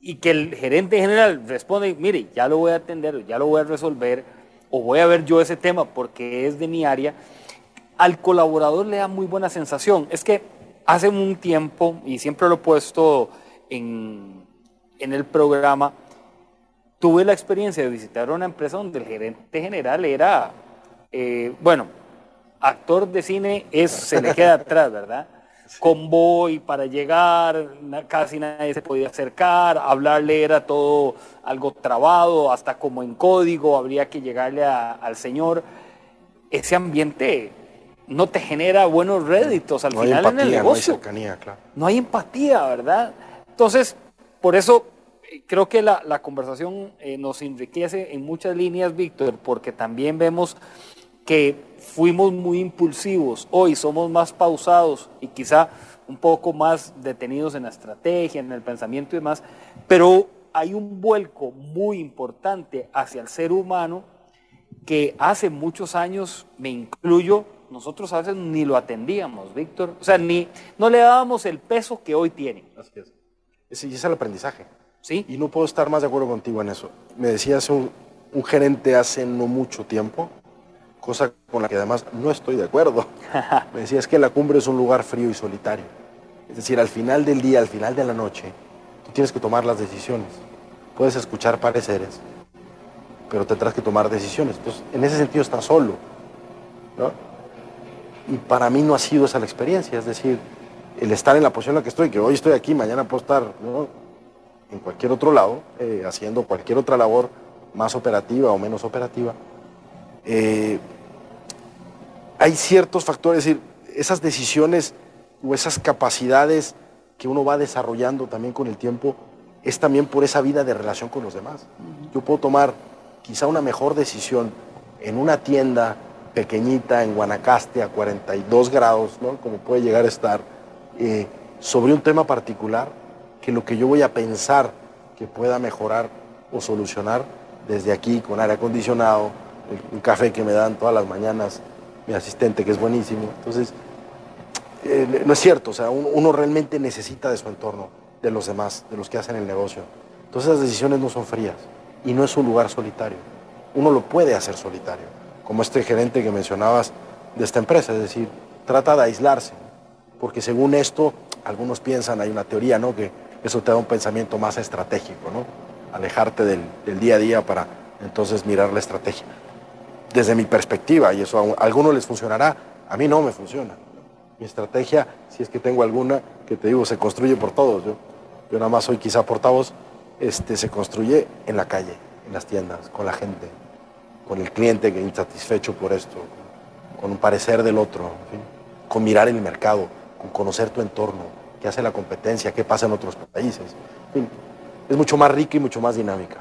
y que el gerente general responde, mire, ya lo voy a atender, ya lo voy a resolver, o voy a ver yo ese tema porque es de mi área, al colaborador le da muy buena sensación. Es que hace un tiempo, y siempre lo he puesto en, en el programa, tuve la experiencia de visitar una empresa donde el gerente general era, eh, bueno, actor de cine es, se le queda atrás, ¿verdad? [laughs] Convoy para llegar, casi nadie se podía acercar, hablarle era todo algo trabado, hasta como en código, habría que llegarle al señor. Ese ambiente no te genera buenos réditos al final en el negocio. No hay cercanía, claro. No hay empatía, ¿verdad? Entonces, por eso eh, creo que la, conversación eh, nos enriquece en muchas líneas, Víctor, porque también vemos que fuimos muy impulsivos, hoy somos más pausados y quizá un poco más detenidos en la estrategia, en el pensamiento y demás, pero hay un vuelco muy importante hacia el ser humano que hace muchos años, me incluyo, nosotros a veces ni lo atendíamos, Víctor. O sea, ni no le dábamos el peso que hoy tiene. Así es. Ese es el aprendizaje. Sí. Y no puedo estar más de acuerdo contigo en eso. Me decías un, un gerente hace no mucho tiempo, cosa con la que además no estoy de acuerdo. [laughs] Me decías que la cumbre es un lugar frío y solitario. Es decir, al final del día, al final de la noche, tú tienes que tomar las decisiones. Puedes escuchar pareceres, pero tendrás que tomar decisiones. Entonces, en ese sentido estás solo. Y para mí no ha sido esa la experiencia, es decir, el estar en la posición en la que estoy, que hoy estoy aquí, mañana puedo estar en cualquier otro lado, eh, haciendo cualquier otra labor más operativa o menos operativa. Eh, hay ciertos factores, es decir, esas decisiones o esas capacidades que uno va desarrollando también con el tiempo, es también por esa vida de relación con los demás. Yo puedo tomar quizá una mejor decisión en una tienda pequeñita en Guanacaste a 42 grados, ¿no? como puede llegar a estar, eh, sobre un tema particular, que lo que yo voy a pensar que pueda mejorar o solucionar desde aquí con aire acondicionado, un café que me dan todas las mañanas, mi asistente que es buenísimo. Entonces, eh, no es cierto, o sea, uno, realmente necesita de su entorno, de los demás, de los que hacen el negocio. Entonces las decisiones no son frías y no es un lugar solitario. Uno lo puede hacer solitario, como este gerente que mencionabas de esta empresa, es decir, trata de aislarse, porque según esto, algunos piensan, hay una teoría, ¿no? Que eso te da un pensamiento más estratégico, ¿no? Alejarte del, día a día para entonces mirar la estrategia. Desde mi perspectiva, y eso a, algunos les funcionará, a mí no me funciona. Mi estrategia, si es que tengo alguna, que te digo, se construye por todos. Yo, yo nada más soy quizá portavoz, este, se construye en la calle, en las tiendas, con la gente, con el cliente que insatisfecho por esto, con un parecer del otro, con mirar el mercado, con conocer tu entorno, qué hace la competencia, qué pasa en otros países. es mucho más rica y mucho más dinámica.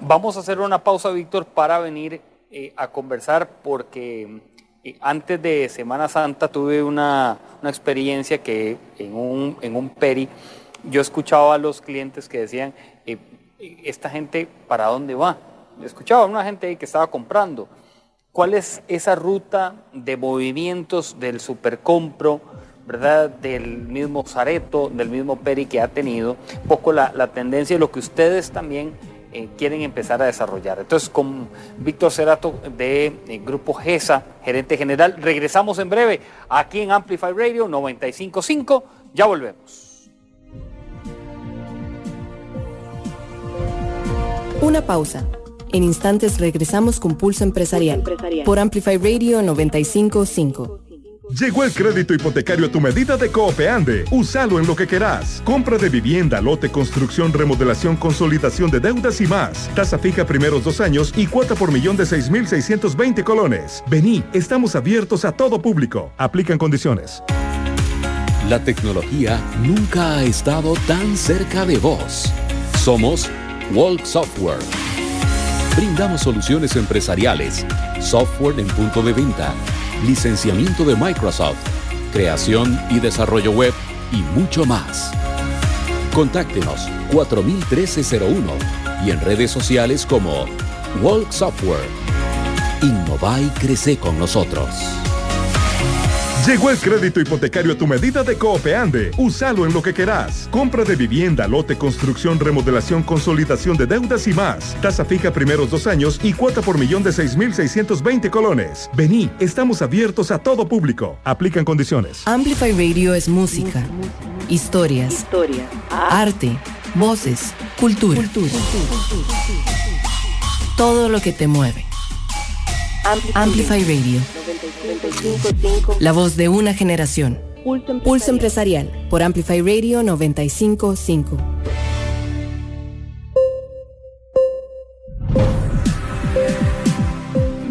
vamos a hacer una pausa, Víctor, para venir eh, a conversar porque antes de Semana Santa tuve una, experiencia que en un, en un peri yo escuchaba a los clientes que decían, eh, esta gente, ¿para dónde va? Escuchaba a una gente que estaba comprando. ¿Cuál es esa ruta de movimientos del supercompro, verdad, del mismo Zareto, del mismo Peri que ha tenido? Un poco la, la tendencia y lo que ustedes también eh, quieren empezar a desarrollar. Entonces, con Víctor Cerato de eh, Grupo GESA, gerente general, regresamos en breve aquí en Amplify Radio 955. Ya volvemos. Una pausa. En instantes regresamos con Pulso Empresarial, por Amplify Radio 955. Llegó el crédito hipotecario a tu medida de Coopeande. Úsalo en lo que querás. Compra de vivienda, lote, construcción, remodelación, consolidación de deudas y más. Tasa fija primeros dos años y cuota por millón de 6.620 colones. Vení, estamos abiertos a todo público. Aplican condiciones. La tecnología nunca ha estado tan cerca de vos. Somos Walk Software. Brindamos soluciones empresariales, software en punto de venta licenciamiento de Microsoft, creación y desarrollo web y mucho más. Contáctenos 401301 y en redes sociales como Walk Software. Innova y crece con nosotros. Llegó el crédito hipotecario a tu medida de Coopeande. Úsalo en lo que querás. Compra de vivienda, lote, construcción, remodelación, consolidación de deudas y más. Tasa fija primeros dos años y cuota por millón de 6.620 colones. Vení, estamos abiertos a todo público. Aplican condiciones. Amplify Radio es música, historias, Historia. arte, voces, cultura. cultura. Todo lo que te mueve. Amplify Radio. La voz de una generación. Pulso empresarial, por Amplify Radio 955.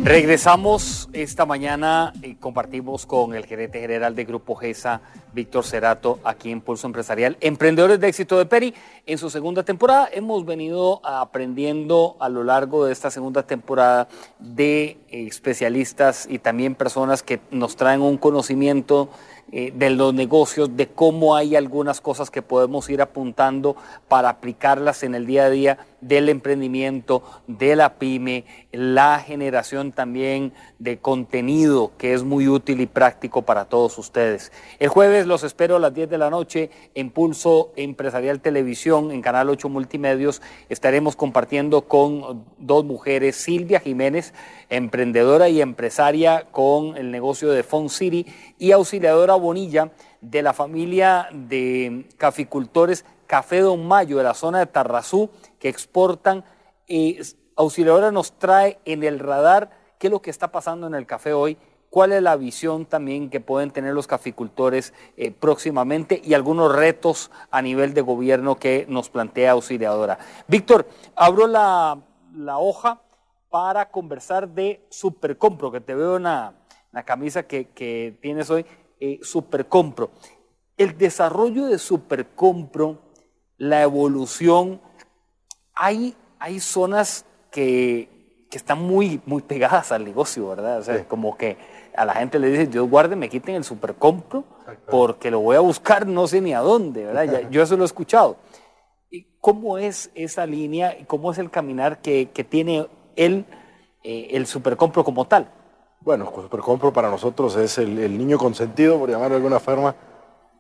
Regresamos esta mañana y compartimos con el gerente general de Grupo GESA, Víctor Cerato, aquí en Pulso Empresarial. Emprendedores de éxito de Peri, en su segunda temporada hemos venido aprendiendo a lo largo de esta segunda temporada de especialistas y también personas que nos traen un conocimiento eh, de los negocios, de cómo hay algunas cosas que podemos ir apuntando para aplicarlas en el día a día del emprendimiento, de la pyme, la generación también de contenido que es muy útil y práctico para todos ustedes. El jueves los espero a las 10 de la noche en Pulso Empresarial Televisión, en Canal 8 Multimedios. Estaremos compartiendo con dos mujeres, Silvia Jiménez, emprendedora y empresaria con el negocio de Fon City, y auxiliadora Bonilla de la familia de caficultores Café Don Mayo de la zona de Tarrazú que exportan. Auxiliadora nos trae en el radar qué es lo que está pasando en el café hoy, cuál es la visión también que pueden tener los caficultores eh, próximamente y algunos retos a nivel de gobierno que nos plantea Auxiliadora. Víctor, abro la, hoja para conversar de Supercompro, que te veo en la, camisa que, tienes hoy, eh, Supercompro. El desarrollo de Supercompro, la evolución, hay, hay zonas que, están muy, muy pegadas al negocio, ¿verdad? O sea, como que a la gente le dice, Dios guarde, me quiten el supercompro porque lo voy a buscar no sé ni a dónde, ¿verdad? yo eso lo he escuchado. ¿Y ¿Cómo es esa línea y cómo es el caminar que, tiene él, eh, el supercompro como tal? Bueno, el supercompro para nosotros es el, niño consentido, por llamarlo de alguna forma,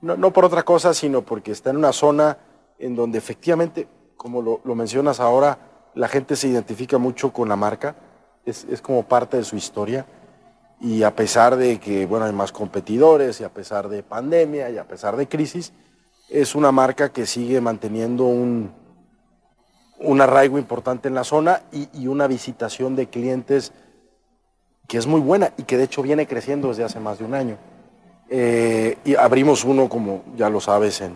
no, no, por otra cosa, sino porque está en una zona en donde efectivamente, como lo, lo mencionas ahora, la gente se identifica mucho con la marca, es, como parte de su historia. Y a pesar de que bueno, hay más competidores, y a pesar de pandemia, y a pesar de crisis, es una marca que sigue manteniendo un, un arraigo importante en la zona y, una visitación de clientes que es muy buena y que de hecho viene creciendo desde hace más de un año. Eh, y abrimos uno, como ya lo sabes, en,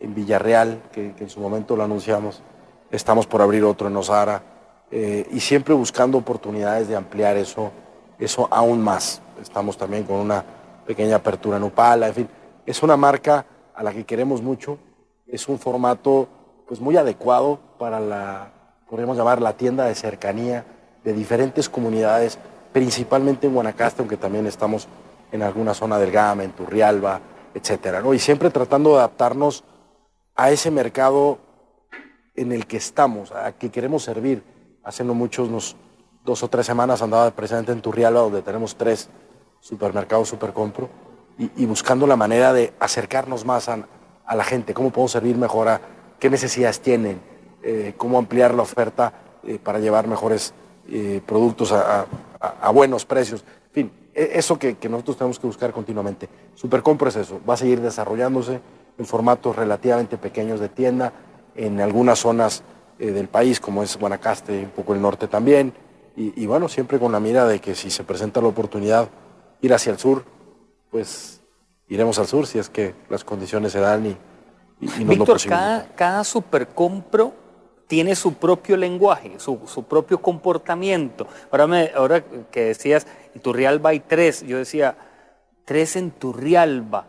en Villarreal, que, en su momento lo anunciamos, estamos por abrir otro en Osara eh, y siempre buscando oportunidades de ampliar eso, eso aún más. Estamos también con una pequeña apertura en Upala, en fin, es una marca a la que queremos mucho, es un formato pues muy adecuado para la, podríamos llamar la tienda de cercanía de diferentes comunidades, principalmente en Guanacaste, aunque también estamos en alguna zona del Gama, en Turrialba, etcétera, ¿no? Y siempre tratando de adaptarnos a ese mercado en el que estamos, a que queremos servir. Hace no muchos, dos o tres semanas andaba presente en Turrialba, donde tenemos tres supermercados Supercompro, y, y buscando la manera de acercarnos más a, la gente, cómo podemos servir mejor, a, qué necesidades tienen, eh, cómo ampliar la oferta eh, para llevar mejores eh, productos a, buenos precios. En fin, e, eso que, que, nosotros tenemos que buscar continuamente. Supercompro es eso, va a seguir desarrollándose en formatos relativamente pequeños de tienda, en algunas zonas eh, del país, como es Guanacaste, un poco el norte también. Y, bueno, siempre con la mira de que si se presenta la oportunidad ir hacia el sur, pues iremos al sur si es que las condiciones se dan y, y, nos Víctor, cada, cada supercompro tiene su propio lenguaje, su, su propio comportamiento. Ahora, me, ahora que decías, en Turrialba hay tres, yo decía, tres en Turrialba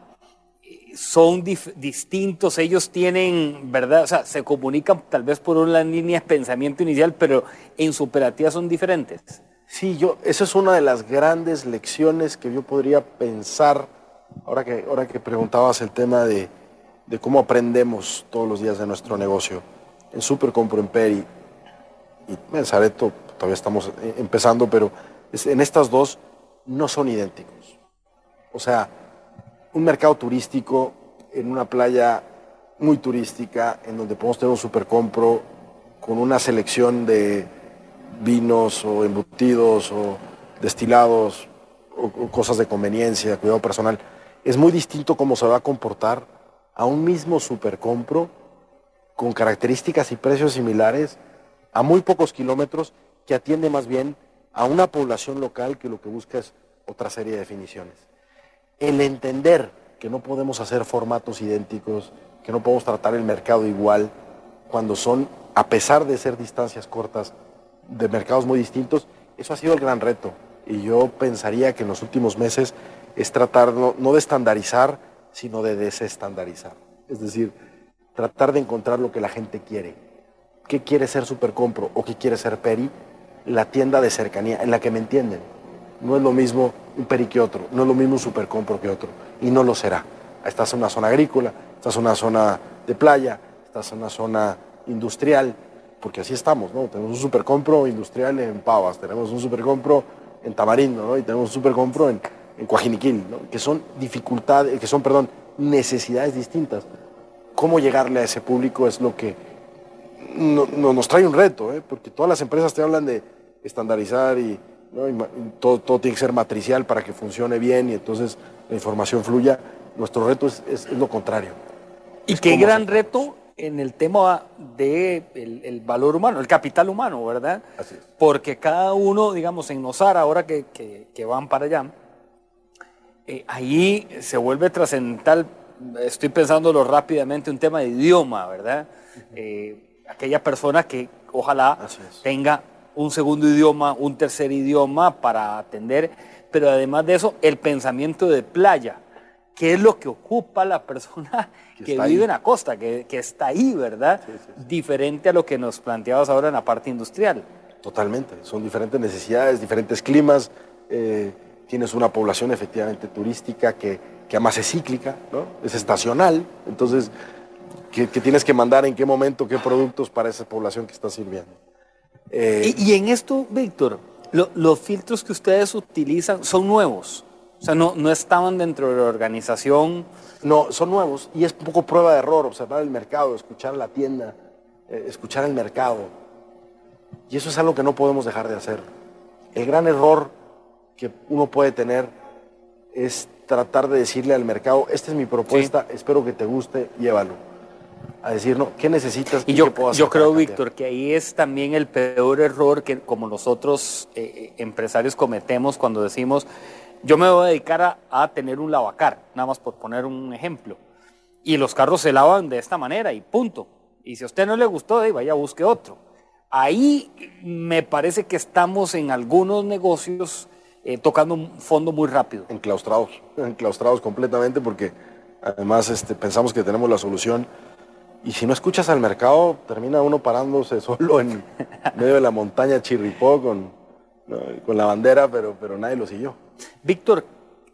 son distintos, ellos tienen, ¿verdad? O sea, se comunican tal vez por una línea de pensamiento inicial, pero en su operativa son diferentes. Sí, yo, esa es una de las grandes lecciones que yo podría pensar, ahora que, ahora que preguntabas el tema de, cómo aprendemos todos los días de nuestro negocio. En Super Compro en Peri y en Sareto todavía estamos eh, empezando, pero en estas dos no son idénticos. O sea, un mercado turístico en una playa muy turística, en donde podemos tener un supercompro con una selección de vinos o embutidos o destilados o, cosas de conveniencia, cuidado personal. Es muy distinto cómo se va a comportar a un mismo supercompro con características y precios similares a muy pocos kilómetros que atiende más bien a una población local que lo que busca es otra serie de definiciones el entender que no podemos hacer formatos idénticos, que no podemos tratar el mercado igual, cuando son, a pesar de ser distancias cortas, de mercados muy distintos, eso ha sido el gran reto. Y yo pensaría que en los últimos meses es tratar no, no de estandarizar, sino de desestandarizar. Es decir, tratar de encontrar lo que la gente quiere. ¿Qué quiere ser Supercompro o qué quiere ser Peri? La tienda de cercanía en la que me entienden. No es lo mismo un Peri que otro, no es lo mismo un Supercompro que otro, y no lo será. Estás en una zona agrícola, estás en una zona de playa, estás en una zona industrial, porque así estamos, ¿no? Tenemos un supercompro industrial en Pavas, tenemos un supercompro en Tamarindo, ¿no? Y tenemos un supercompro en, en ¿no? Que son dificultades, que son, perdón, necesidades distintas. ¿Cómo llegarle a ese público es lo que no, nos trae un reto, ¿eh? Porque todas las empresas te hablan de estandarizar y, ¿no? y todo, todo, tiene que ser matricial para que funcione bien y entonces la información fluya. Nuestro reto es, es, es lo contrario. Y qué gran reto en el tema del de el valor humano, el capital humano, ¿verdad? Así es. Porque cada uno, digamos, en Nosar, ahora que, que, que van para allá, eh, ahí se vuelve trascendental, estoy pensándolo rápidamente, un tema de idioma, ¿verdad? Eh, aquella persona que ojalá tenga un segundo idioma, un tercer idioma para atender, pero además de eso, el pensamiento de playa qué es lo que ocupa la persona [laughs] que, que vive ahí. en la costa, que, que, está ahí, ¿verdad? Sí, sí, sí. Diferente a lo que nos planteabas ahora en la parte industrial. Totalmente, son diferentes necesidades, diferentes climas. Eh, tienes una población efectivamente turística que, que además es cíclica, ¿no? Es estacional, entonces, que, que, tienes que mandar en qué momento, qué productos para esa población que estás sirviendo. Eh, y, y, en esto, Víctor, lo, los filtros que ustedes utilizan son nuevos. O sea, no, no estaban dentro de la organización. No, son nuevos y es un poco prueba de error, observar el mercado, escuchar la tienda, eh, escuchar el mercado. Y eso es algo que no podemos dejar de hacer. El gran error que uno puede tener es tratar de decirle al mercado, esta es mi propuesta, sí. espero que te guste, llévalo. A decir, no, ¿qué necesitas? Y, y yo, qué puedo hacer yo creo, Víctor, que ahí es también el peor error que como nosotros eh, empresarios cometemos cuando decimos, yo me voy a dedicar a, a, tener un lavacar, nada más por poner un ejemplo. Y los carros se lavan de esta manera y punto. Y si a usted no le gustó, ahí vaya, busque otro. Ahí me parece que estamos en algunos negocios eh, tocando un fondo muy rápido. Enclaustrados, enclaustrados completamente porque además este, pensamos que tenemos la solución. Y si no escuchas al mercado, termina uno parándose [laughs] solo en medio de la montaña Chirripó con, ¿no? con la bandera, pero, pero nadie lo siguió. Víctor,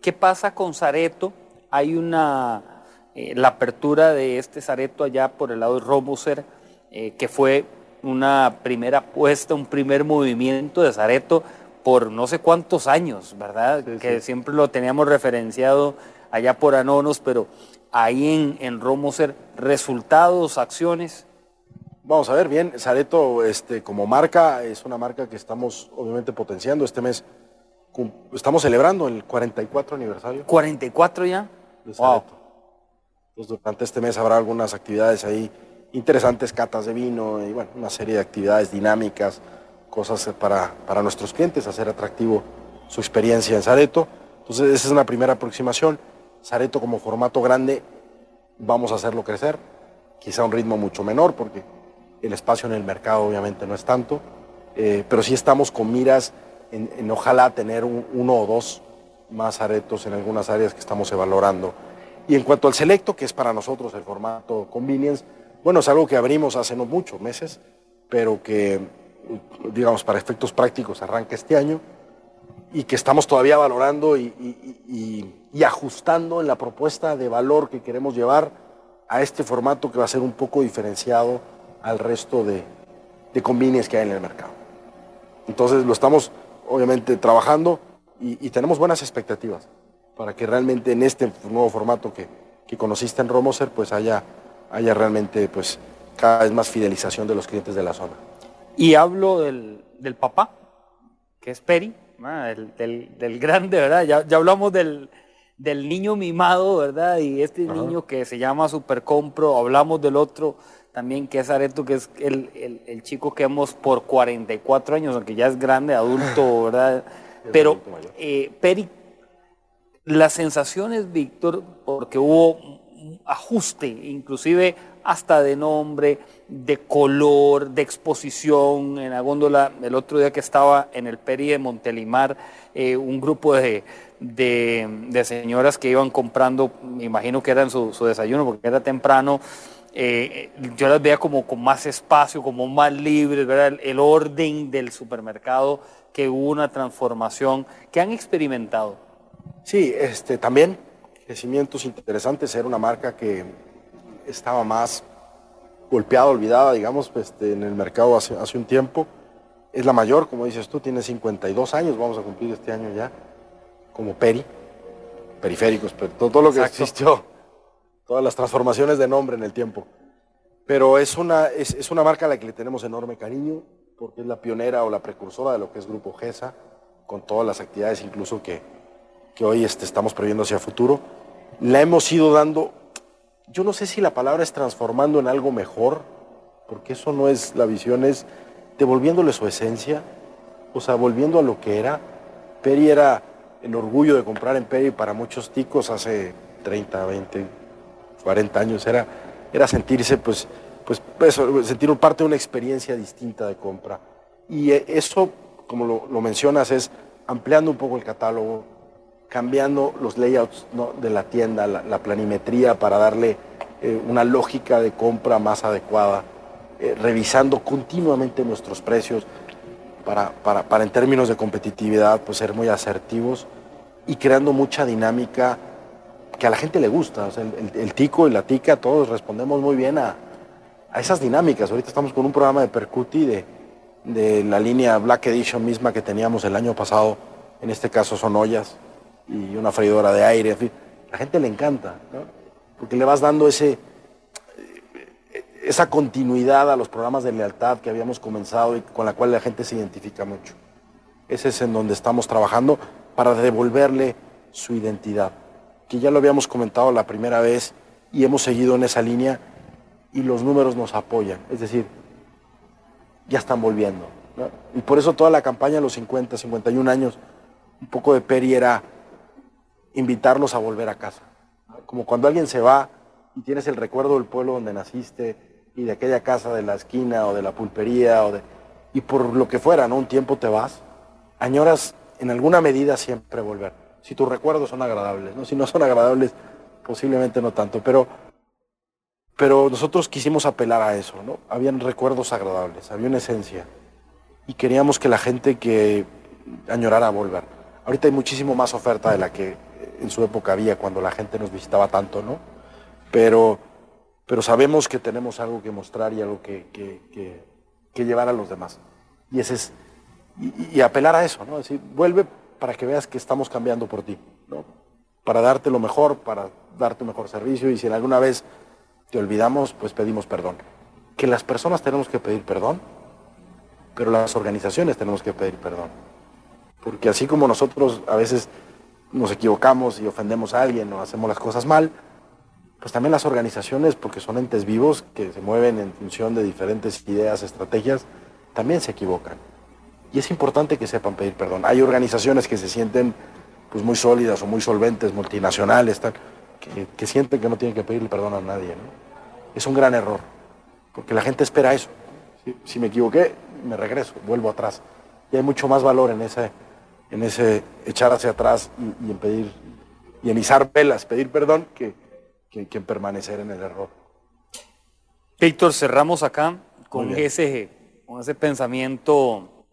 ¿qué pasa con Zareto? Hay una, eh, la apertura de este Zareto allá por el lado de Robuser, eh, que fue una primera apuesta, un primer movimiento de Zareto por no sé cuántos años, ¿verdad? Sí, que sí. siempre lo teníamos referenciado allá por Anonos, pero ahí en, en Romoser, resultados, acciones. Vamos a ver, bien, Zareto este, como marca es una marca que estamos obviamente potenciando. Este mes estamos celebrando el 44 aniversario. ¿44 ya? De wow. Entonces, durante este mes habrá algunas actividades ahí interesantes, catas de vino y bueno, una serie de actividades dinámicas, cosas para, para nuestros clientes, hacer atractivo su experiencia en Zareto. Entonces, esa es una primera aproximación. Zareto como formato grande, vamos a hacerlo crecer, quizá a un ritmo mucho menor, porque el espacio en el mercado obviamente no es tanto, eh, pero sí estamos con miras en, en ojalá tener un, uno o dos más aretos en algunas áreas que estamos evaluando. Y en cuanto al selecto, que es para nosotros el formato convenience, bueno, es algo que abrimos hace no mucho, meses, pero que, digamos, para efectos prácticos arranca este año y que estamos todavía valorando y, y, y, ajustando en la propuesta de valor que queremos llevar a este formato que va a ser un poco diferenciado al resto de, de convenience que hay en el mercado. Entonces lo estamos obviamente trabajando y, tenemos buenas expectativas para que realmente en este nuevo formato que, que conociste en Romoser pues haya, haya realmente pues cada vez más fidelización de los clientes de la zona. Y hablo del, del papá, que es Peri, del, del, grande, ¿verdad? Ya, ya hablamos del, del, niño mimado, ¿verdad? Y este Ajá. niño que se llama Supercompro, hablamos del otro también que es Areto, que es el, el, el, chico que hemos por 44 años, aunque ya es grande, adulto, [laughs] ¿verdad? Pero, eh, Peri, las sensaciones, Víctor, porque hubo ajuste, inclusive hasta de nombre, de color, de exposición. En la góndola, el otro día que estaba en el Peri de Montelimar, eh, un grupo de, señoras que iban comprando, me imagino que eran su, desayuno porque era temprano. Eh, yo las veía como con más espacio, como más libres, ¿verdad? El, orden del supermercado, que hubo una transformación que han experimentado. Sí, este, también crecimientos interesantes. Era una marca que estaba más golpeada, olvidada, digamos, este, en el mercado hace, hace un tiempo. Es la mayor, como dices tú, tiene 52 años, vamos a cumplir este año ya, como Peri, periféricos, pero todo, lo que existió, todas las transformaciones de nombre en el tiempo. Pero es una, es, una marca a la que le tenemos enorme cariño, porque es la pionera o la precursora de lo que es Grupo GESA, con todas las actividades incluso que, que hoy este, estamos previendo hacia futuro. La hemos ido dando yo no sé si la palabra es transformando en algo mejor, porque eso no es la visión, es devolviéndole su esencia, o sea, volviendo a lo que era. Peri era el orgullo de comprar en Peri para muchos ticos hace 30, 20, 40 años, era, era sentirse, pues, pues eso, sentir parte de una experiencia distinta de compra. Y eso, como lo, mencionas, es ampliando un poco el catálogo, cambiando los layouts de la tienda, la, planimetría para darle eh, una lógica de compra más adecuada, eh, revisando continuamente nuestros precios para, para, en términos de competitividad pues ser muy asertivos y creando mucha dinámica que a la gente le gusta. el, tico y la tica, todos respondemos muy bien a, a, esas dinámicas. Ahorita estamos con un programa de Percuti de, de la línea Black Edition misma que teníamos el año pasado, en este caso son ollas y una freidora de aire, en fin. La gente le encanta, porque le vas dando ese, esa continuidad a los programas de lealtad que habíamos comenzado y con la cual la gente se identifica mucho. Ese es en donde estamos trabajando para devolverle su identidad, que ya lo habíamos comentado la primera vez y hemos seguido en esa línea y los números nos apoyan, es decir, ya están volviendo. Y por eso toda la campaña, los 50, 51 años, un poco de Peri era invitarlos a volver a casa. Como cuando alguien se va y tienes el recuerdo del pueblo donde naciste y de aquella casa de la esquina o de la pulpería o de, y por lo que fuera, ¿no? Un tiempo te vas, añoras en alguna medida siempre volver. Si tus recuerdos son agradables, ¿no? Si no son agradables, posiblemente no tanto, pero pero nosotros quisimos apelar a eso, ¿no? Habían recuerdos agradables, había una esencia y queríamos que la gente que añorara volver. Ahorita hay muchísimo más oferta de la que en su época había cuando la gente nos visitaba tanto, ¿no? Pero, pero sabemos que tenemos algo que mostrar y algo que, que, llevar a los demás. Y ese es, y, apelar a eso, ¿no? decir, vuelve para que veas que estamos cambiando por ti, ¿no? Para darte lo mejor, para darte un mejor servicio y si alguna vez te olvidamos, pues pedimos perdón. Que las personas tenemos que pedir perdón, pero las organizaciones tenemos que pedir perdón. Porque así como nosotros a veces nos equivocamos y ofendemos a alguien o hacemos las cosas mal, pues también las organizaciones, porque son entes vivos que se mueven en función de diferentes ideas, estrategias, también se equivocan. Y es importante que sepan pedir perdón. Hay organizaciones que se sienten pues, muy sólidas o muy solventes, multinacionales, que, sienten que no tienen que pedirle perdón a nadie. Es un gran error, porque la gente espera eso. Si, me equivoqué, me regreso, vuelvo atrás. Y hay mucho más valor en ese, en ese echar hacia atrás y, en pedir, y en izar velas, pedir perdón, que, que, en permanecer en el error. Víctor, cerramos acá con ese, con ese pensamiento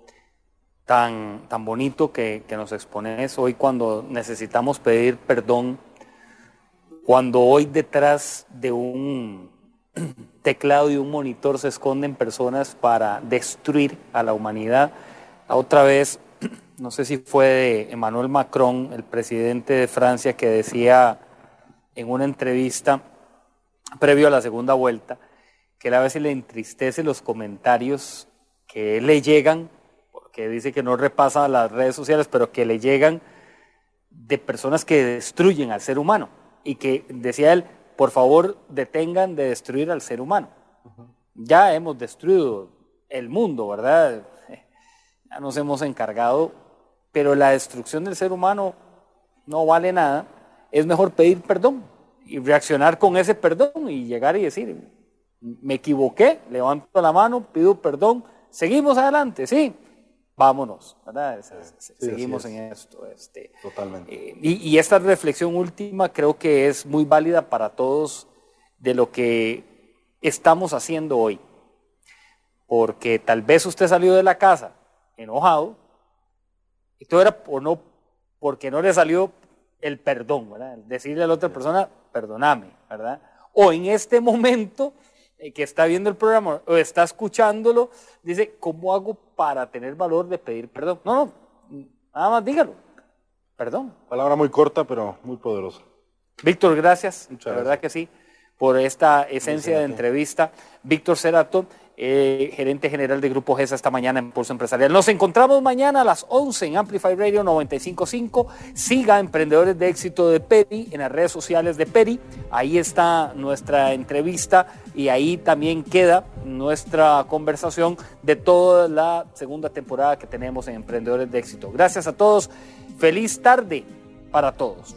tan, tan bonito que, que nos expones hoy cuando necesitamos pedir perdón, cuando hoy detrás de un [clears throat] teclado y un monitor se esconden personas para destruir a la humanidad. Otra vez no sé si fue de Emmanuel Macron, el presidente de Francia, que decía en una entrevista previo a la segunda vuelta, que a veces le entristece los comentarios que le llegan, porque dice que no repasa las redes sociales, pero que le llegan de personas que destruyen al ser humano y que decía él, por favor detengan de destruir al ser humano. Ya hemos destruido el mundo, ¿verdad? Ya nos hemos encargado pero la destrucción del ser humano no vale nada, es mejor pedir perdón y reaccionar con ese perdón y llegar y decir, me equivoqué, levanto la mano, pido perdón, seguimos adelante, sí, vámonos, ¿verdad? seguimos en esto. Este, Totalmente. Eh, y, y, esta reflexión última creo que es muy válida para todos de lo que estamos haciendo hoy. Porque tal vez usted salió de la casa enojado, y todo era por no, porque no le salió el perdón, ¿verdad? Decirle a la otra persona, perdóname, ¿verdad? O en este momento eh, que está viendo el programa o está escuchándolo, dice, ¿cómo hago para tener valor de pedir perdón? No, no, nada más dígalo. Perdón. Palabra muy corta, pero muy poderosa. Víctor, gracias. Muchas la verdad que sí, por esta esencia de entrevista. Víctor Cerato, eh, gerente general de Grupo GESA esta mañana en Pulso Empresarial. Nos encontramos mañana a las 11 en Amplify Radio 955. Siga Emprendedores de Éxito de Peri en las redes sociales de Peri. Ahí está nuestra entrevista y ahí también queda nuestra conversación de toda la segunda temporada que tenemos en Emprendedores de Éxito. Gracias a todos. Feliz tarde para todos.